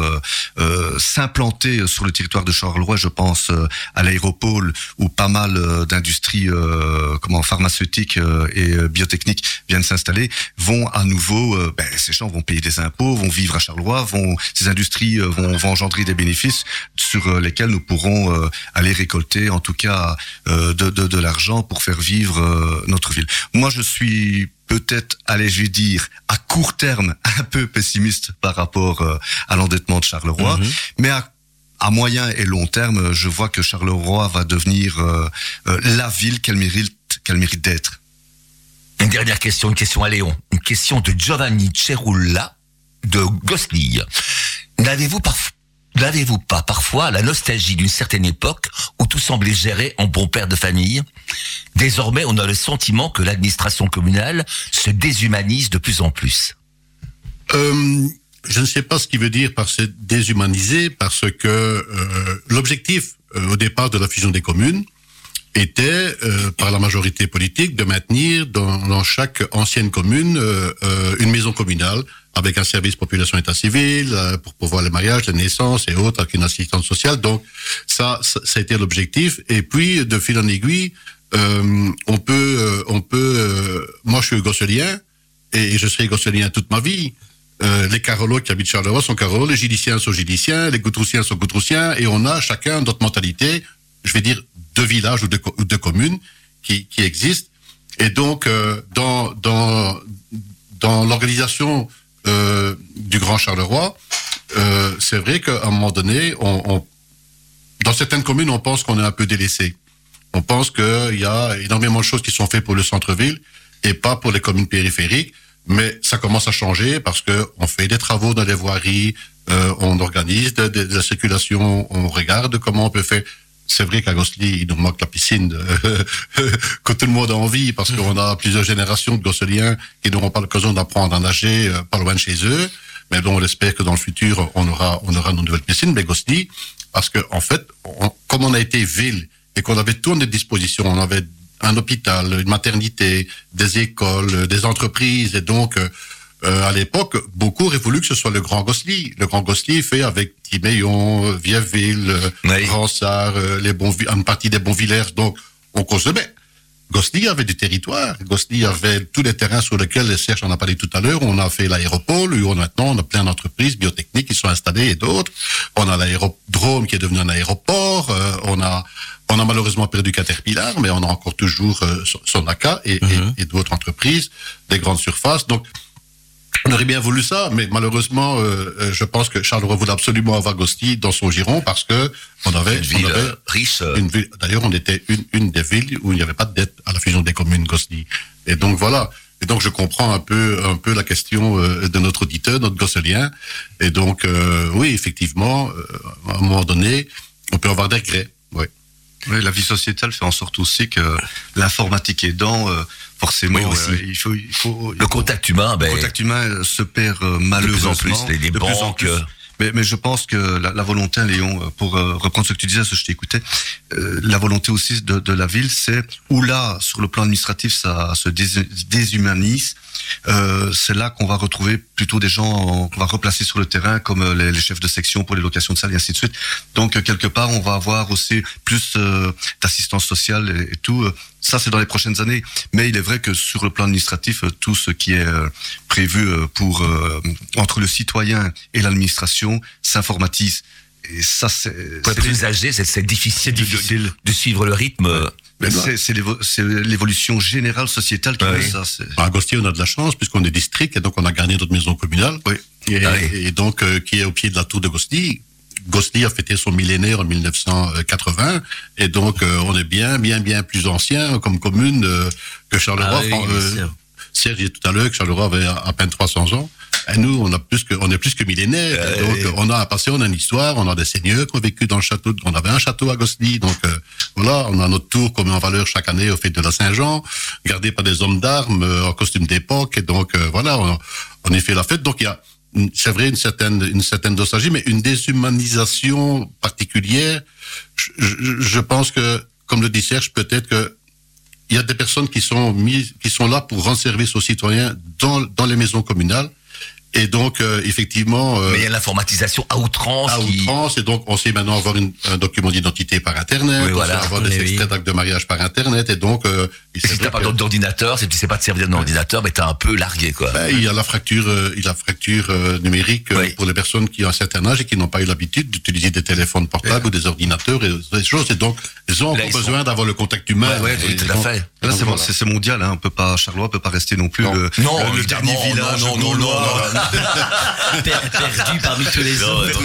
euh, s'implanter sur le territoire de Charleroi, je pense à l'aéropole où pas mal d'industries euh, comment pharmaceutiques et biotechniques viennent s'installer, vont à nouveau, ben, ces gens vont payer des impôts, vont vivre à Charleroi, vont ces industries euh, vont, vont engendrer des bénéfices sur euh, lesquels nous pourrons euh, aller récolter, en tout cas, euh, de, de, de l'argent pour faire vivre euh, notre ville. Moi, je suis peut-être, allez, je vais dire, à court terme, un peu pessimiste par rapport à l'endettement de Charleroi, Mhm. mais à à moyen et long terme, je vois que Charleroi va devenir euh, euh, la ville qu'elle mérite, qu'elle mérite d'être. Une dernière question, une question à Léon. Une question de Giovanni Cerulla de Gosli. N'avez-vous parf- N'avez-vous pas parfois la nostalgie d'une certaine époque où tout semblait géré en bon père de famille? Désormais, on a le sentiment que l'administration communale se déshumanise de plus en plus. Euh, je ne sais pas ce qu'il veut dire par se déshumaniser, parce que euh, l'objectif euh, au départ de la fusion des communes était, euh, par la majorité politique, de maintenir dans, dans chaque ancienne commune euh, euh, une maison communale avec un service population état civil euh, pour pouvoir les mariages, les naissances et autres, avec une assistante sociale. Donc ça, ça, ça a été l'objectif. Et puis de fil en aiguille, euh, on peut, euh, on peut. moi, je suis gosselien et je serai gosselien toute ma vie. Euh, les Carolos qui habitent Charleroi sont Carolos, les Giliciens sont Giliciens, les Goutroussiens sont Goutroussiens, et on a chacun notre mentalité, je vais dire, de village ou de, communes qui, existent. Et donc, euh, dans, dans, dans l'organisation euh, du Grand Charleroi, euh, c'est vrai qu'à un moment donné, on, dans certaines communes, on pense qu'on est un peu délaissé. On pense qu'il y a énormément de choses qui sont faites pour le centre-ville et pas pour les communes périphériques. Mais ça commence à changer parce que on fait des travaux dans les voiries, on organise de- de la circulation, on regarde comment on peut faire. C'est vrai qu'à Gosselies, il nous manque la piscine que tout le monde a envie parce qu'on a plusieurs générations de Gosseliens qui n'auront pas l'occasion d'apprendre à nager euh, pas loin de chez eux. Mais bon, on espère que dans le futur, on aura, on aura nos nouvelles piscines. Mais Gosselies, parce que en fait, on- comme on a été ville et qu'on avait tout à notre disposition, on avait un hôpital, une maternité, des écoles, des entreprises, et donc euh, euh, à l'époque, beaucoup auraient voulu que ce soit le Grand Gosselies. Le Grand Gosselies fait avec Timéon, euh, Vieilleville, euh, Oui. Ransard, les bons, une partie des bons villages, donc on consommait. Gosselies avait du territoire. Gosselies avait tous les terrains sur lesquels, Serge en a parlé tout à l'heure, on a fait l'aéropole, où on, maintenant on a plein d'entreprises biotechniques qui sont installées et d'autres. On a l'aérodrome qui est devenu un aéroport. euh, on a on a malheureusement perdu Caterpillar, mais on a encore toujours euh, son- son ACA et, et- Mhm. et d'autres entreprises, des grandes surfaces. Donc on aurait bien voulu ça, mais malheureusement, euh, euh, je pense que Charleroi voulait absolument avoir Gosti dans son giron parce que on avait, Une ville on avait euh, riche. une ville. D'ailleurs, on était une, une des villes où il n'y avait pas de dette à la fusion des communes Gosselies. Et donc voilà. Et donc je comprends un peu un peu la question euh, de notre auditeur, notre gosselien. Et donc euh, oui, effectivement, euh, à un moment donné, on peut avoir des regrets. Oui. La vie sociétale fait en sorte aussi que l'informatique aidant, euh, forcément, Oui, aussi. euh, il faut, il faut, Le contact humain, ben, le contact humain euh, se perd euh, de malheureusement. plus en plus, les, les de plus en banques. plus. Mais, mais je pense que la, la volonté, Léon, euh, pour euh, reprendre ce que tu disais, ce que je t'écoutais, euh, la volonté aussi de, de la ville, c'est où là, sur le plan administratif, ça se dés- déshumanise. Euh, c'est là qu'on va retrouver plutôt des gens en- qu'on va replacer sur le terrain, comme euh, les, les chefs de section pour les locations de salles et ainsi de suite. Donc euh, quelque part, on va avoir aussi plus d'assistance sociale et tout. Ça, c'est dans les prochaines années. Mais il est vrai que sur le plan administratif, euh, tout ce qui est euh, prévu euh, pour euh, entre le citoyen et l'administration s'informatise. Et ça, c'est Pour les plus âgés, c'est difficile, de- difficile. De, de suivre le rythme. mais c'est- c'est l'évo- c'est l'évolution générale sociétale qui Ouais. fait ça. À Agostier, on a de la chance puisqu'on est district et donc on a gagné notre maison communale. Oui. Et, Ah oui. et donc euh, qui est au pied de la tour de Gosti. Gosti a fêté son millénaire en 1980 et donc euh, on est bien, bien, bien plus ancien comme commune euh, que Charleroi. Ah oui, euh. Serge disait tout à l'heure que Charleroi avait à à peine 300 ans. Et nous, on a plus que, on est plus que millénaires. Euh, donc, on a un passé, on a une histoire, on a des seigneurs qui ont vécu dans le château. On avait un château à Gosli. Donc, voilà, on a notre tour qu'on met en valeur chaque année au fête de la Saint-Jean, gardé par des hommes d'armes en costume d'époque. Et donc, voilà, on, on y fait la fête. Donc, il y a, c'est vrai, une certaine, une certaine nostalgie, mais une déshumanisation particulière. Je, je, pense que, comme le dit Serge, peut-être que il y a des personnes qui sont mises, qui sont là pour rendre service aux citoyens dans, dans les maisons communales. Et donc, euh, effectivement, euh, Mais il y a l'informatisation à outrance. à qui... outrance, et donc on sait maintenant avoir une- un document d'identité par Internet, Oui, on voilà. sait avoir des Oui, oui. extraits d'actes de mariage par Internet, et donc... Euh, il Et si t'as pas que- d'ordinateur, si tu sais pas te servir d'un ordinateur, mais t'es un peu largué, quoi. ben, il y a la fracture, euh, il y a la fracture euh, numérique euh, Oui. pour les personnes qui ont un certain âge et qui n'ont pas eu l'habitude d'utiliser des téléphones portables ou des ordinateurs et des choses. Et donc, ils ont Là, sont- besoin d'avoir le contact humain. Ouais, ouais, Et tout à fait. Là, c'est voilà. mondial. Hein. On peut pas, Charleroi peut pas rester non plus Non. le, Non, le, dernier village non, non, non. Per- perdu parmi tous les autres.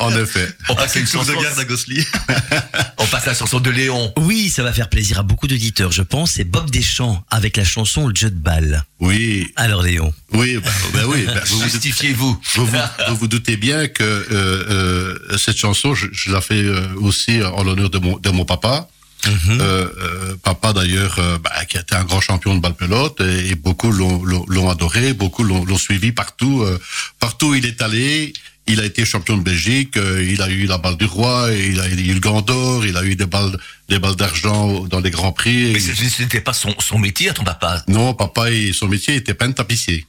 En effet. On passe à une Tour de chanson, garde à Gosselies. on passe à la chanson de Léon. Oui, ça va faire plaisir à beaucoup d'auditeurs, je pense. C'est Bob Deschamps avec la chanson Le jeu de balle. Oui, Alors Léon, oui, ben, ben oui. vous, vous, Justifiez-vous. vous, vous, vous vous doutez bien que euh, euh, cette chanson, je, je la fais euh, aussi en l'honneur de mon, de mon papa. Mhm. Euh, euh, papa d'ailleurs, euh, bah, qui a été un grand champion de balle pelote et, et beaucoup l'ont- adoré, beaucoup l'ont suivi partout, euh, partout où il est allé. il a été champion de Belgique, euh, il a eu la balle du roi, il a eu le gant d'or, il a eu des balles, des balles d'argent dans les grands prix. Mais ce n'était pas son, son métier à ton papa? non, papa, et son métier était peintre tapissier.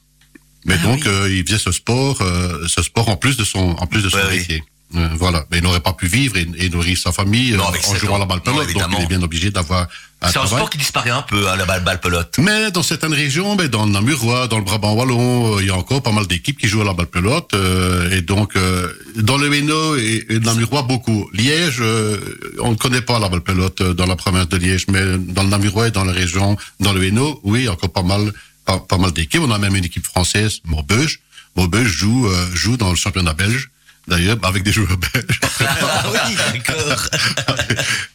Mais Ah donc, oui. euh, il faisait ce sport, euh, ce sport en plus de son, en plus de son oui. Euh, voilà. Mais il n'aurait pas pu vivre et, et nourrir sa famille Non, euh, en jouant à la balle Non, pelote. Donc, il est bien obligé d'avoir un C'est un sport qui disparaît un peu, hein, la balle, balle pelote. Mais dans certaines régions, ben, dans le Namurois, dans le Brabant wallon, euh, il y a encore pas mal d'équipes qui jouent à la balle pelote. euh, et donc, euh, dans le Hainaut et, et le Namurois, beaucoup. Liège, euh, on ne connaît pas la balle pelote dans la province de Liège, mais dans le Namurois et dans la région, dans le Hainaut, oui, il y a encore pas mal, pas, pas mal d'équipes. On a même une équipe française, Maubeuge. Maubeuge joue, euh, joue dans le championnat belge. D'ailleurs, avec des joueurs belges. Ah oui, d'accord.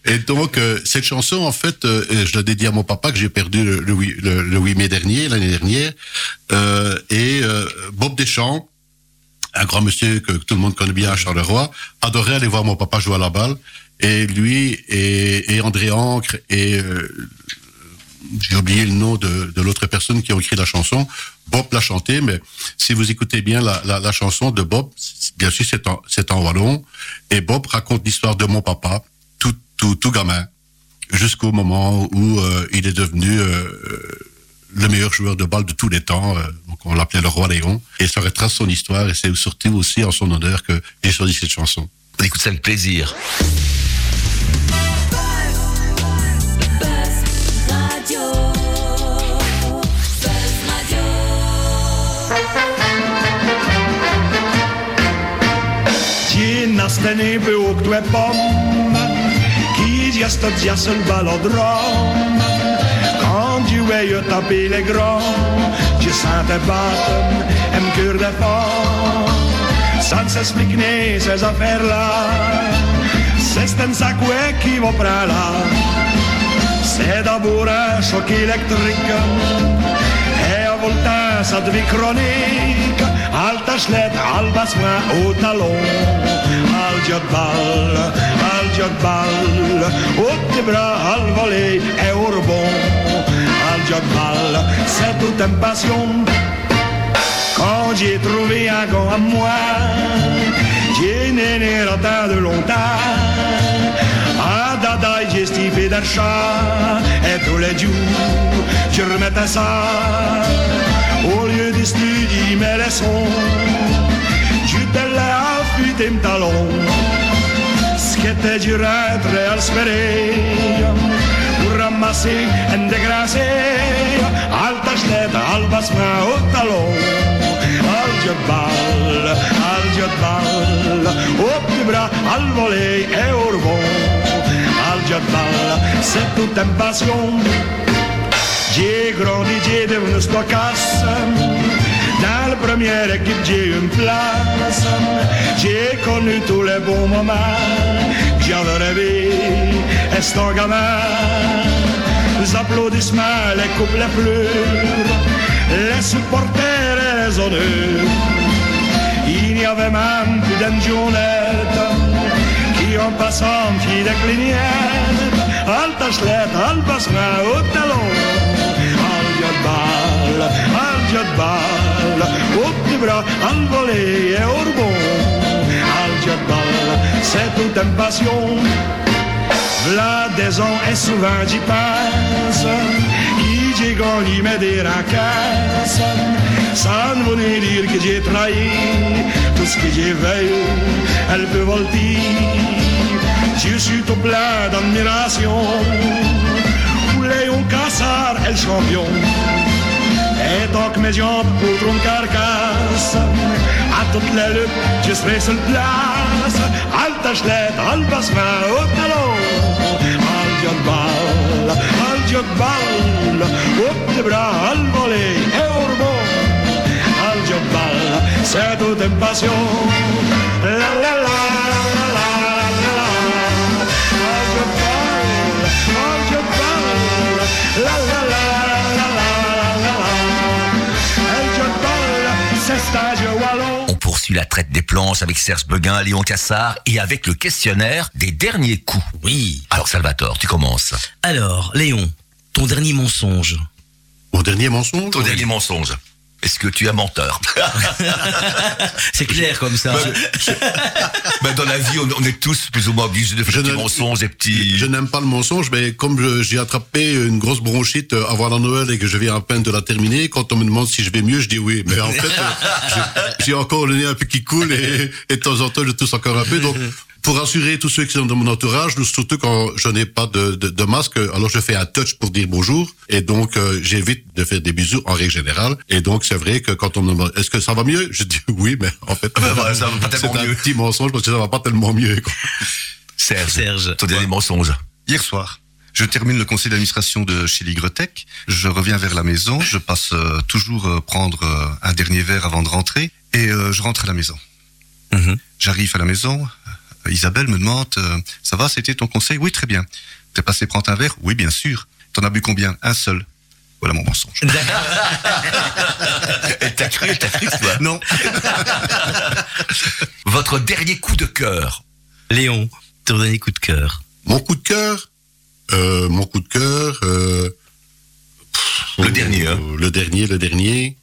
Et donc, euh, cette chanson, en fait, euh, je la dédie à mon papa que j'ai perdu le, le, 8 le- le 8 mai dernier, l'année dernière. Euh, et Bob Deschamps, un grand monsieur que, que tout le monde connaît bien à Charleroi, adorait aller voir mon papa jouer à la balle. Et lui et, et André Ancre et j'ai oublié le nom de, de l'autre personne qui a écrit la chanson. Bob l'a chanté, mais si vous écoutez bien la, la, chanson de Bob, c'est- bien sûr c'est en, c'est en wallon, et Bob raconte l'histoire de mon papa, tout, tout, tout gamin, jusqu'au moment où euh, il est devenu euh, le meilleur joueur de balle de tous les temps. euh, donc on l'appelait le roi Léon, et ça retrace son histoire, et c'est surtout aussi en son honneur que j'ai choisi cette chanson. On écoute ça avec plaisir. steny był klepom, qui y le balodrom. Quand tu es eu tapé les grands, tu em de fort. Ça ne affaires-là, c'est ce que qui va prendre. C'est d'abord un choc électrique voltassat vid kronik Allt är slätt, allt var små och talong Allt gör ball, allt gör ball Och det bra, allt var lej, är orbon c'est tout en passion Quand j'ai trouvé un gant à moi. J'ai né, né, de longtemps j'ai stiffé d'achat, et tous les jours, je remettais ça. Au lieu des studies, mes leçons, je te l'ai affûté mes talons. Ce qui était dur à être à pour ramasser un dégracé, alta sled, albasma au talon. Al jotbal, al jotbal, au petit bras, al volé et au rebond. C'est toute passion. J'ai grandi, j'ai devenu stocasse. Dans la première équipe, j'ai une place. J'ai connu tous les bons moments. J'avais rêvé, et c'est un gamin. Les applaudissements, les coupes, les fleurs, les supporters et les honneurs. Il n'y avait même plus d'une journette qui en passant, fille clinienne à la tachelet, à le bassin, au talon, à le balle, à le balle, au petit bras, à le et au rebond, à le balle, c'est toute une passion. La ans est souvent j'y passe, qui j'y gagne, mais des racasse, ça ne voulait dire que j'ai trahi. Tout ce que j'ai veillé, elle peut voltir. Je suis tout plein d'admiration Pour Léon Cassard est le champion et tant mes jambes poudront carcasse, à toutes les luttes, je serai sur place. Alta sled, alba sma au talon. Al jotbal, al au petit bras, al et au rebond. Al jotbal, c'est toute une passion. La la la la la la la la la la la la la. El jotbal, c'est stage wallon. On poursuit la traite des planches avec Serge Beguin, Léon Cassard et avec le questionnaire des derniers coups. Oui. Alors Salvatore, tu commences. Alors, Léon, ton dernier mensonge. Mon dernier mensonge? Ton dernier mensonge. Est-ce que tu es un menteur C'est clair comme ça. Ben, Dans la vie, on, on est tous plus ou moins obligés de faire Je des mensonges, des petits... Je n'aime pas le mensonge, mais comme je- j'ai attrapé une grosse bronchite euh, avant la Noël et que je viens à peine de la terminer, quand on me demande si je vais mieux, je dis oui. Mais en fait, euh, j'ai- j'ai encore le nez un peu qui coule et, et de temps en temps, je tousse encore un peu. Donc, pour rassurer tous ceux qui sont dans mon entourage, surtout quand je n'ai pas de, de, de masque, alors je fais un touch pour dire bonjour. Et donc, euh, j'évite de faire des bisous en règle générale. Et donc, c'est vrai que quand on me demande est-ce que ça va mieux, je dis oui, mais en fait, ça va pas c'est tellement un mieux. petit mensonge parce que ça va pas tellement mieux. quoi. Serge, Serge. ton dernier mensonge. Hier soir, je termine le conseil d'administration de chez Ligrotech. Je reviens vers la maison. Je passe euh, toujours euh, prendre euh, un dernier verre avant de rentrer. Et euh, je rentre à la maison. Mhm. J'arrive à la maison. Euh, Isabelle me demande euh, Ça va, c'était ton conseil? Oui, très bien. T'es passé prendre un verre? Oui, bien sûr. T'en as bu combien? Un seul. Voilà mon mensonge. T'as cru, t'as cru, toi Non. Votre dernier coup de cœur. Léon, ton dernier coup de cœur. Mon coup de cœur, euh, mon coup de cœur. euh, Le euh, dernier, hein. Le dernier, le dernier.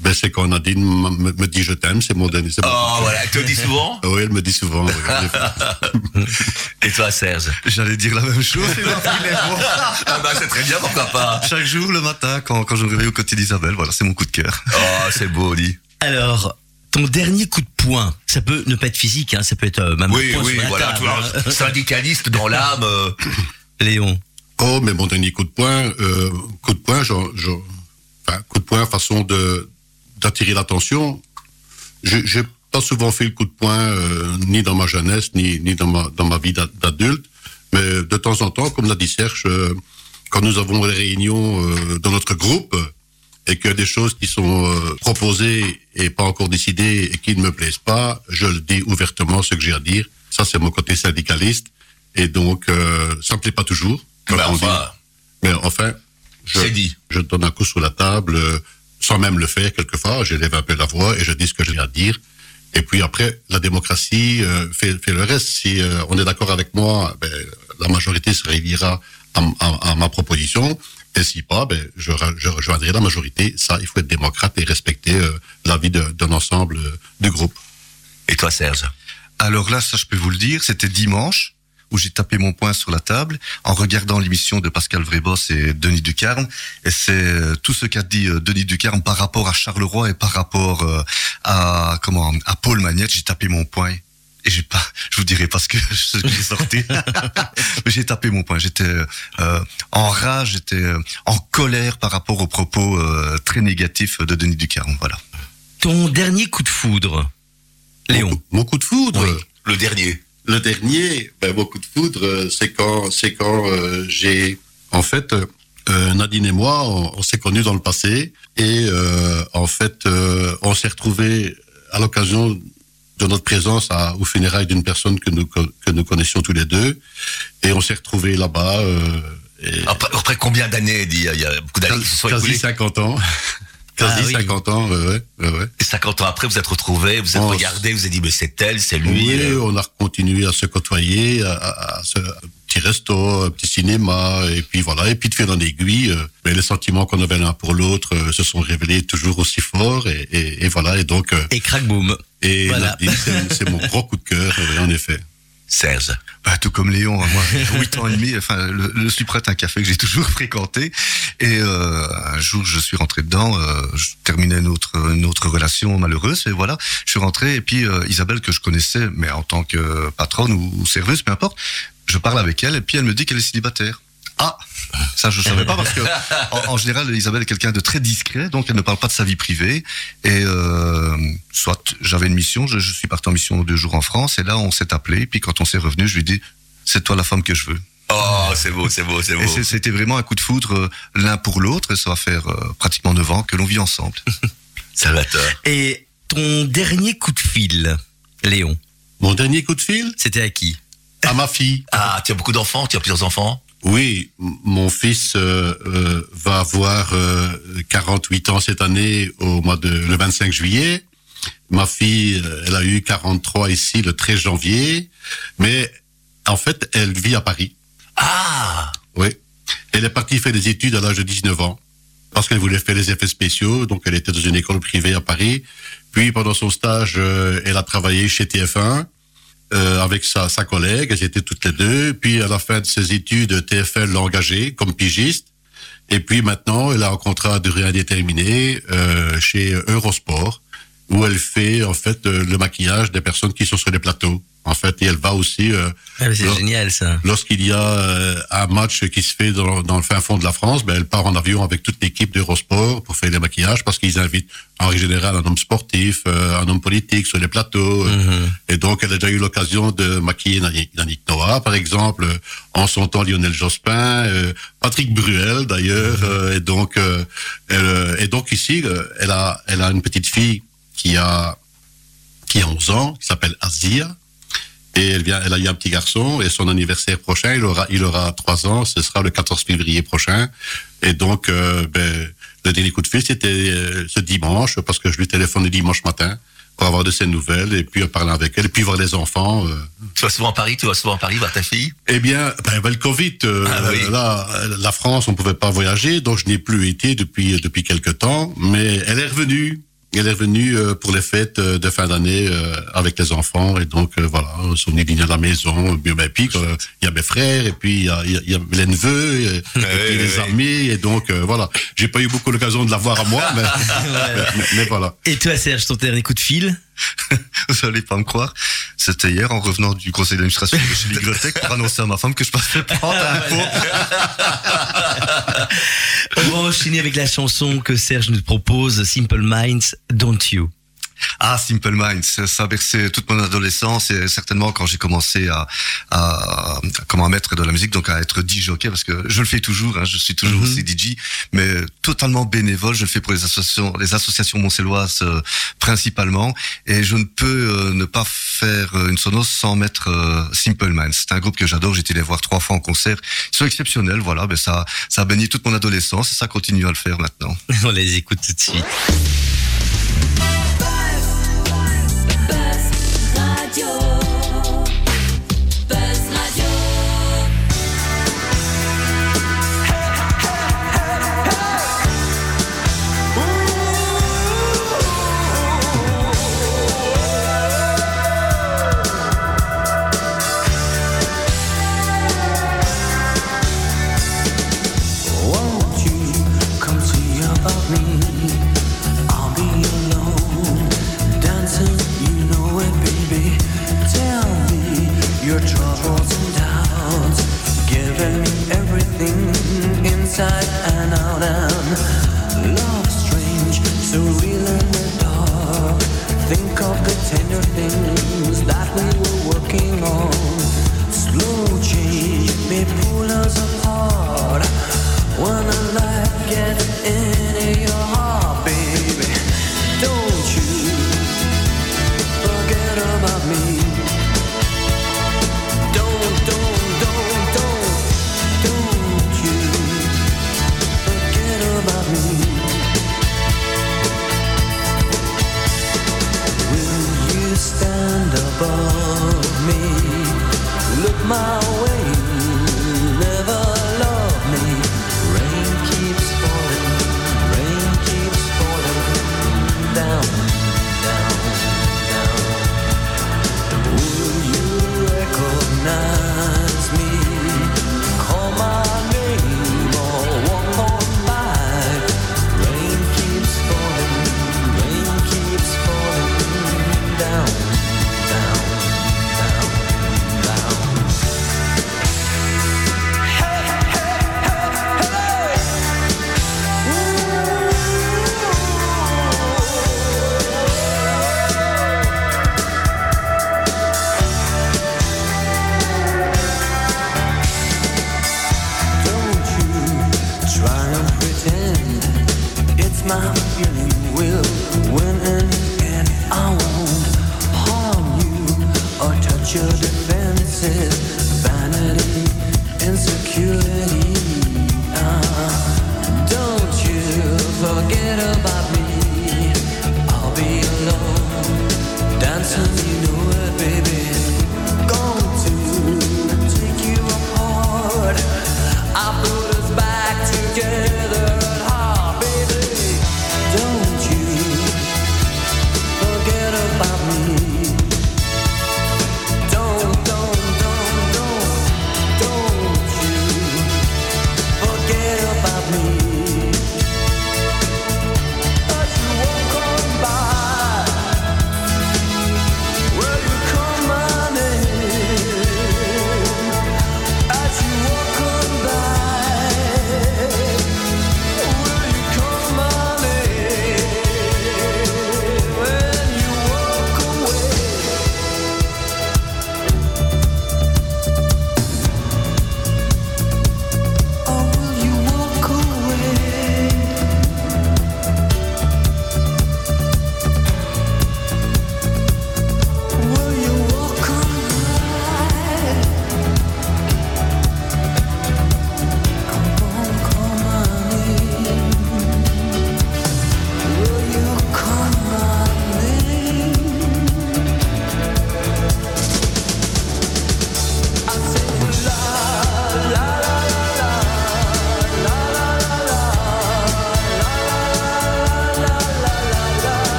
Ben c'est quand Nadine me, me- dit je t'aime, c'est mon dernier. c'est Oh, voilà, elle te le dit souvent Oui, elle me dit souvent. oui. Et toi, Serge? J'allais dire la même chose. mots. Ah bah, c'est très bien, pourquoi pas Chaque jour, le matin, quand, quand je me réveille au côté d'Isabelle, voilà, c'est mon coup de cœur. Oh, c'est beau, dit. Alors, ton dernier coup de poing, ça peut ne pas être physique, hein, ça peut être euh, même Oui, oui, voilà, tu vois, hein. syndicaliste dans l'âme. euh, Léon. Oh, mais mon dernier coup de poing, euh, coup de poing, genre, genre, enfin, coup de poing, façon de d'attirer l'attention. Je j'ai pas souvent fait le coup de poing, euh, ni dans ma jeunesse, ni ni dans ma dans ma vie d'a- d'adulte, mais de temps en temps, comme l'a dit Serge, euh, quand nous avons des réunions euh, dans notre groupe et qu'il y a des choses qui sont euh, proposées et pas encore décidées et qui ne me plaisent pas, je le dis ouvertement ce que j'ai à dire. Ça, c'est mon côté syndicaliste. Et donc, euh, ça me plaît pas toujours. bah, enfin, Mais enfin, je, dit. je donne un coup sur la table, euh, sans même le faire quelquefois. J'élève un peu la voix et je dis ce que j'ai à dire. Et puis après, la démocratie euh, fait, fait le reste. Si euh, on est d'accord avec moi, ben, la majorité se réunira à, à- à ma proposition. Et si pas, ben, je, je rejoindrai la majorité. Ça, il faut être démocrate et respecter euh, l'avis de- d'un ensemble euh, du groupe. Et toi, Serge? Alors là, ça je peux vous le dire, c'était dimanche où j'ai tapé mon poing sur la table en regardant l'émission de Pascal Vrébos et Denis Ducarme. Et c'est euh, tout ce qu'a dit euh, Denis Ducarme par rapport à Charleroi et par rapport euh, à comment à Paul Magnette. J'ai tapé mon poing et j'ai pas, je vous dirai pas ce que ce que j'ai sorti. Mais j'ai tapé mon poing. J'étais euh, en rage, j'étais en colère par rapport aux propos euh, très négatifs de Denis Ducarme. Voilà. Ton dernier coup de foudre. Léon. Mon, coup- mon coup de foudre? Oui, le dernier. Le dernier, ben, mon coup de foudre, euh, c'est quand, c'est quand euh, j'ai, en fait, euh, Nadine et moi, on, on s'est connus dans le passé et euh, en fait, on s'est retrouvés à l'occasion de notre présence à, aux funérailles d'une personne que nous que nous connaissions tous les deux et on s'est retrouvés là-bas. Après, après combien d'années, il y a beaucoup d'années qui se sont quasi écoulées? 50 ans. Quasi Ah oui. 50 ans, ouais, ouais, ouais, ouais. Et 50 ans après, vous êtes retrouvés, vous êtes Oh, regardés, vous avez dit, mais c'est elle, c'est lui. Oui, euh, on a continué à se côtoyer, à, à, à se- un petit resto, un petit cinéma, et puis voilà, et puis de fil en aiguille, euh, mais les sentiments qu'on avait l'un pour l'autre euh, se sont révélés toujours aussi forts, et, et, et voilà, et donc, euh, Et crack boom. et Voilà. C'est- mon gros coup de cœur, en effet. Serge. Bah, tout comme Léon, hein, moi, 8 ans et demi, enfin, le, le Supret, un café que j'ai toujours fréquenté. Et euh, un jour, je suis rentré dedans, euh, je terminais une autre relation malheureuse, et voilà, je suis rentré, et puis euh, Isabelle, que je connaissais, mais en tant que patronne ou, ou serveuse, peu importe, je parle avec elle, et puis elle me dit qu'elle est célibataire. Ah, ça je savais pas parce que en, en général Isabelle est quelqu'un de très discret, donc elle ne parle pas de sa vie privée. Et euh, soit j'avais une mission, je, je suis parti en mission deux jours en France, et là on s'est appelé. Puis quand on s'est revenu, je lui dis c'est toi la femme que je veux. Oh, c'est beau, c'est beau, c'est Et beau. c'est- c'était vraiment un coup de foudre euh, l'un pour l'autre, et ça va faire euh, pratiquement neuf ans que l'on vit ensemble. Salvatore. Et ton dernier coup de fil, Léon, Mon dernier coup de fil, c'était à qui? À ma fille. Ah, tu as beaucoup d'enfants, tu as plusieurs enfants? Oui, mon fils euh, euh, va avoir euh, 48 ans cette année au mois de le 25 juillet. Ma fille, euh, elle a eu 43 ici le 13 janvier, mais en fait, elle vit à Paris. Ah Oui. Elle est partie faire des études à l'âge de 19 ans. parce qu'elle voulait faire les effets spéciaux. Donc, elle était dans une école privée à Paris. Puis, pendant son stage, euh, elle a travaillé chez TF1 euh, avec sa, sa collègue. Elles étaient toutes les deux. Puis, à la fin de ses études, TF1 l'a engagée comme pigiste. Et puis maintenant, elle a un contrat à durée indéterminée euh, chez Eurosport, où elle fait en fait euh, le maquillage des personnes qui sont sur les plateaux. En fait, et elle va aussi euh, Ah, c'est génial ça. lorsqu'il y a euh, un match qui se fait dans, dans le fin fond de la France, ben, elle part en avion avec toute l'équipe d'Eurosport pour faire les maquillages parce qu'ils invitent en règle générale un homme sportif, euh, un homme politique sur les plateaux. euh, Mhm. Et donc, elle a déjà eu l'occasion de maquiller Yannick Noah, par exemple, euh, en son temps Lionel Jospin, euh, Patrick Bruel d'ailleurs. euh, et donc, euh, elle, euh, et donc ici, euh, elle a, elle a une petite fille qui a qui a 11 ans, qui s'appelle Azia. Et elle vient, elle a eu un petit garçon et son anniversaire prochain, il aura, il aura trois ans. Ce sera le 14 février prochain. Et donc, euh, ben, le dernier coup de fil, c'était euh, ce dimanche parce que je lui téléphone le dimanche matin pour avoir de ses nouvelles et puis parler avec elle et puis voir les enfants. euh. Tu vas souvent à Paris, tu vas souvent à Paris voir ta fille? Eh bien, ben, ben, le Covid, euh, Ah, oui. là, la France, on pouvait pas voyager, donc je n'ai plus été depuis depuis quelque temps. Mais elle est revenue. Elle est revenue euh, pour les fêtes euh, de fin d'année euh, avec les enfants et donc euh, voilà, venus dîner à la maison. Bien, ben, puis euh, il y a mes frères et puis il y a, il y a- il y a les neveux et, et les oui. amis et donc euh, voilà. J'ai pas eu beaucoup l'occasion de la voir à moi, mais, mais, mais- mais voilà. Et toi Serge, ton dernier coup de fil? Vous allez pas me croire. C'était hier en revenant du conseil d'administration de chez Bibliothèque pour annoncer à ma femme que je passais prendre un pot. On va enchaîner avec la chanson que Serge nous propose, Simple Minds, Don't You. Ah, Simple Minds, ça a bercé toute mon adolescence et certainement quand j'ai commencé à, à, comment à mettre de la musique, donc à être DJ jockey, parce que je le fais toujours, hein, je suis toujours Mhm. aussi DJ, mais totalement bénévole, je le fais pour les associations, les associations montcelloises euh, principalement, et je ne peux euh, ne pas faire euh, une sono sans mettre euh, Simple Minds. C'est un groupe que j'adore, j'ai été les voir trois fois en concert, ils sont exceptionnels, voilà, ben ça, ça a baigné toute mon adolescence et ça continue à le faire maintenant. On les écoute tout de suite. Buzz Radio.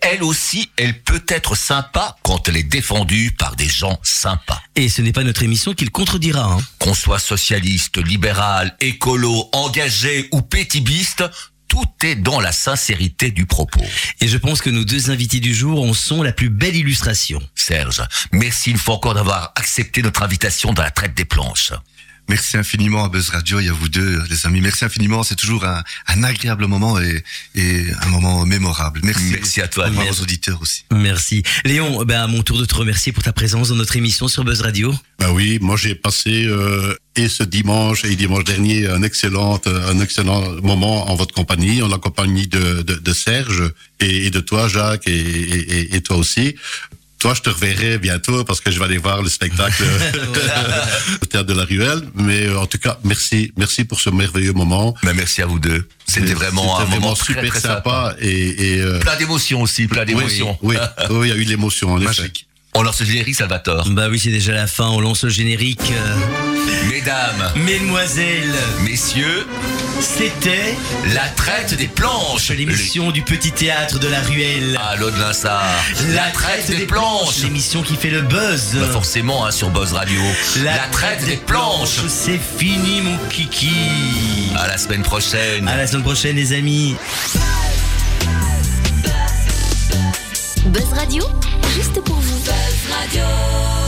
Elle aussi, elle peut être sympa quand elle est défendue par des gens sympas. Et ce n'est pas notre émission qui le contredira. Hein. Qu'on soit socialiste, libéral, écolo, engagé ou pétibiste, tout est dans la sincérité du propos. Et je pense que nos deux invités du jour en sont la plus belle illustration. Serge, merci une fois encore d'avoir accepté notre invitation dans la traite des planches. Merci infiniment à Buzz Radio et à vous deux, les amis. Merci infiniment. C'est toujours un, un agréable moment et, et un moment mémorable. Merci. Merci à toi, Agnès. aux auditeurs aussi. Merci. Léon, ben à mon tour de te remercier pour ta présence dans notre émission sur Buzz Radio. Bah oui, moi j'ai passé euh, et ce dimanche et dimanche dernier un excellent un excellent moment en votre compagnie, en la compagnie de, de, de Serge et, et de toi Jacques et, et, et toi aussi. Toi, je te reverrai bientôt parce que je vais aller voir le spectacle au théâtre de la Ruelle. Mais euh, en tout cas, merci, merci pour ce merveilleux moment. Mais merci à vous deux. C'était vraiment un moment très, super très sympa et, et euh, Plein d'émotions aussi, plein d'émotions. oui, oui, oui, il y a eu de l'émotion en effet. On lance le générique, Salvatore. Bah oui, c'est déjà la fin. On lance le générique. Euh, Mesdames, Mesdemoiselles, messieurs, c'était la traite des planches. l'émission du petit théâtre de la Ruelle. À l'eau de Linsard. La traite des planches. L'émission qui fait le buzz. Bah forcément, hein, sur Buzz Radio. La traite des planches. C'est fini, mon kiki. À la semaine prochaine. À la semaine prochaine, les amis. Buzz Radio, juste pour vous. Buzz Radio.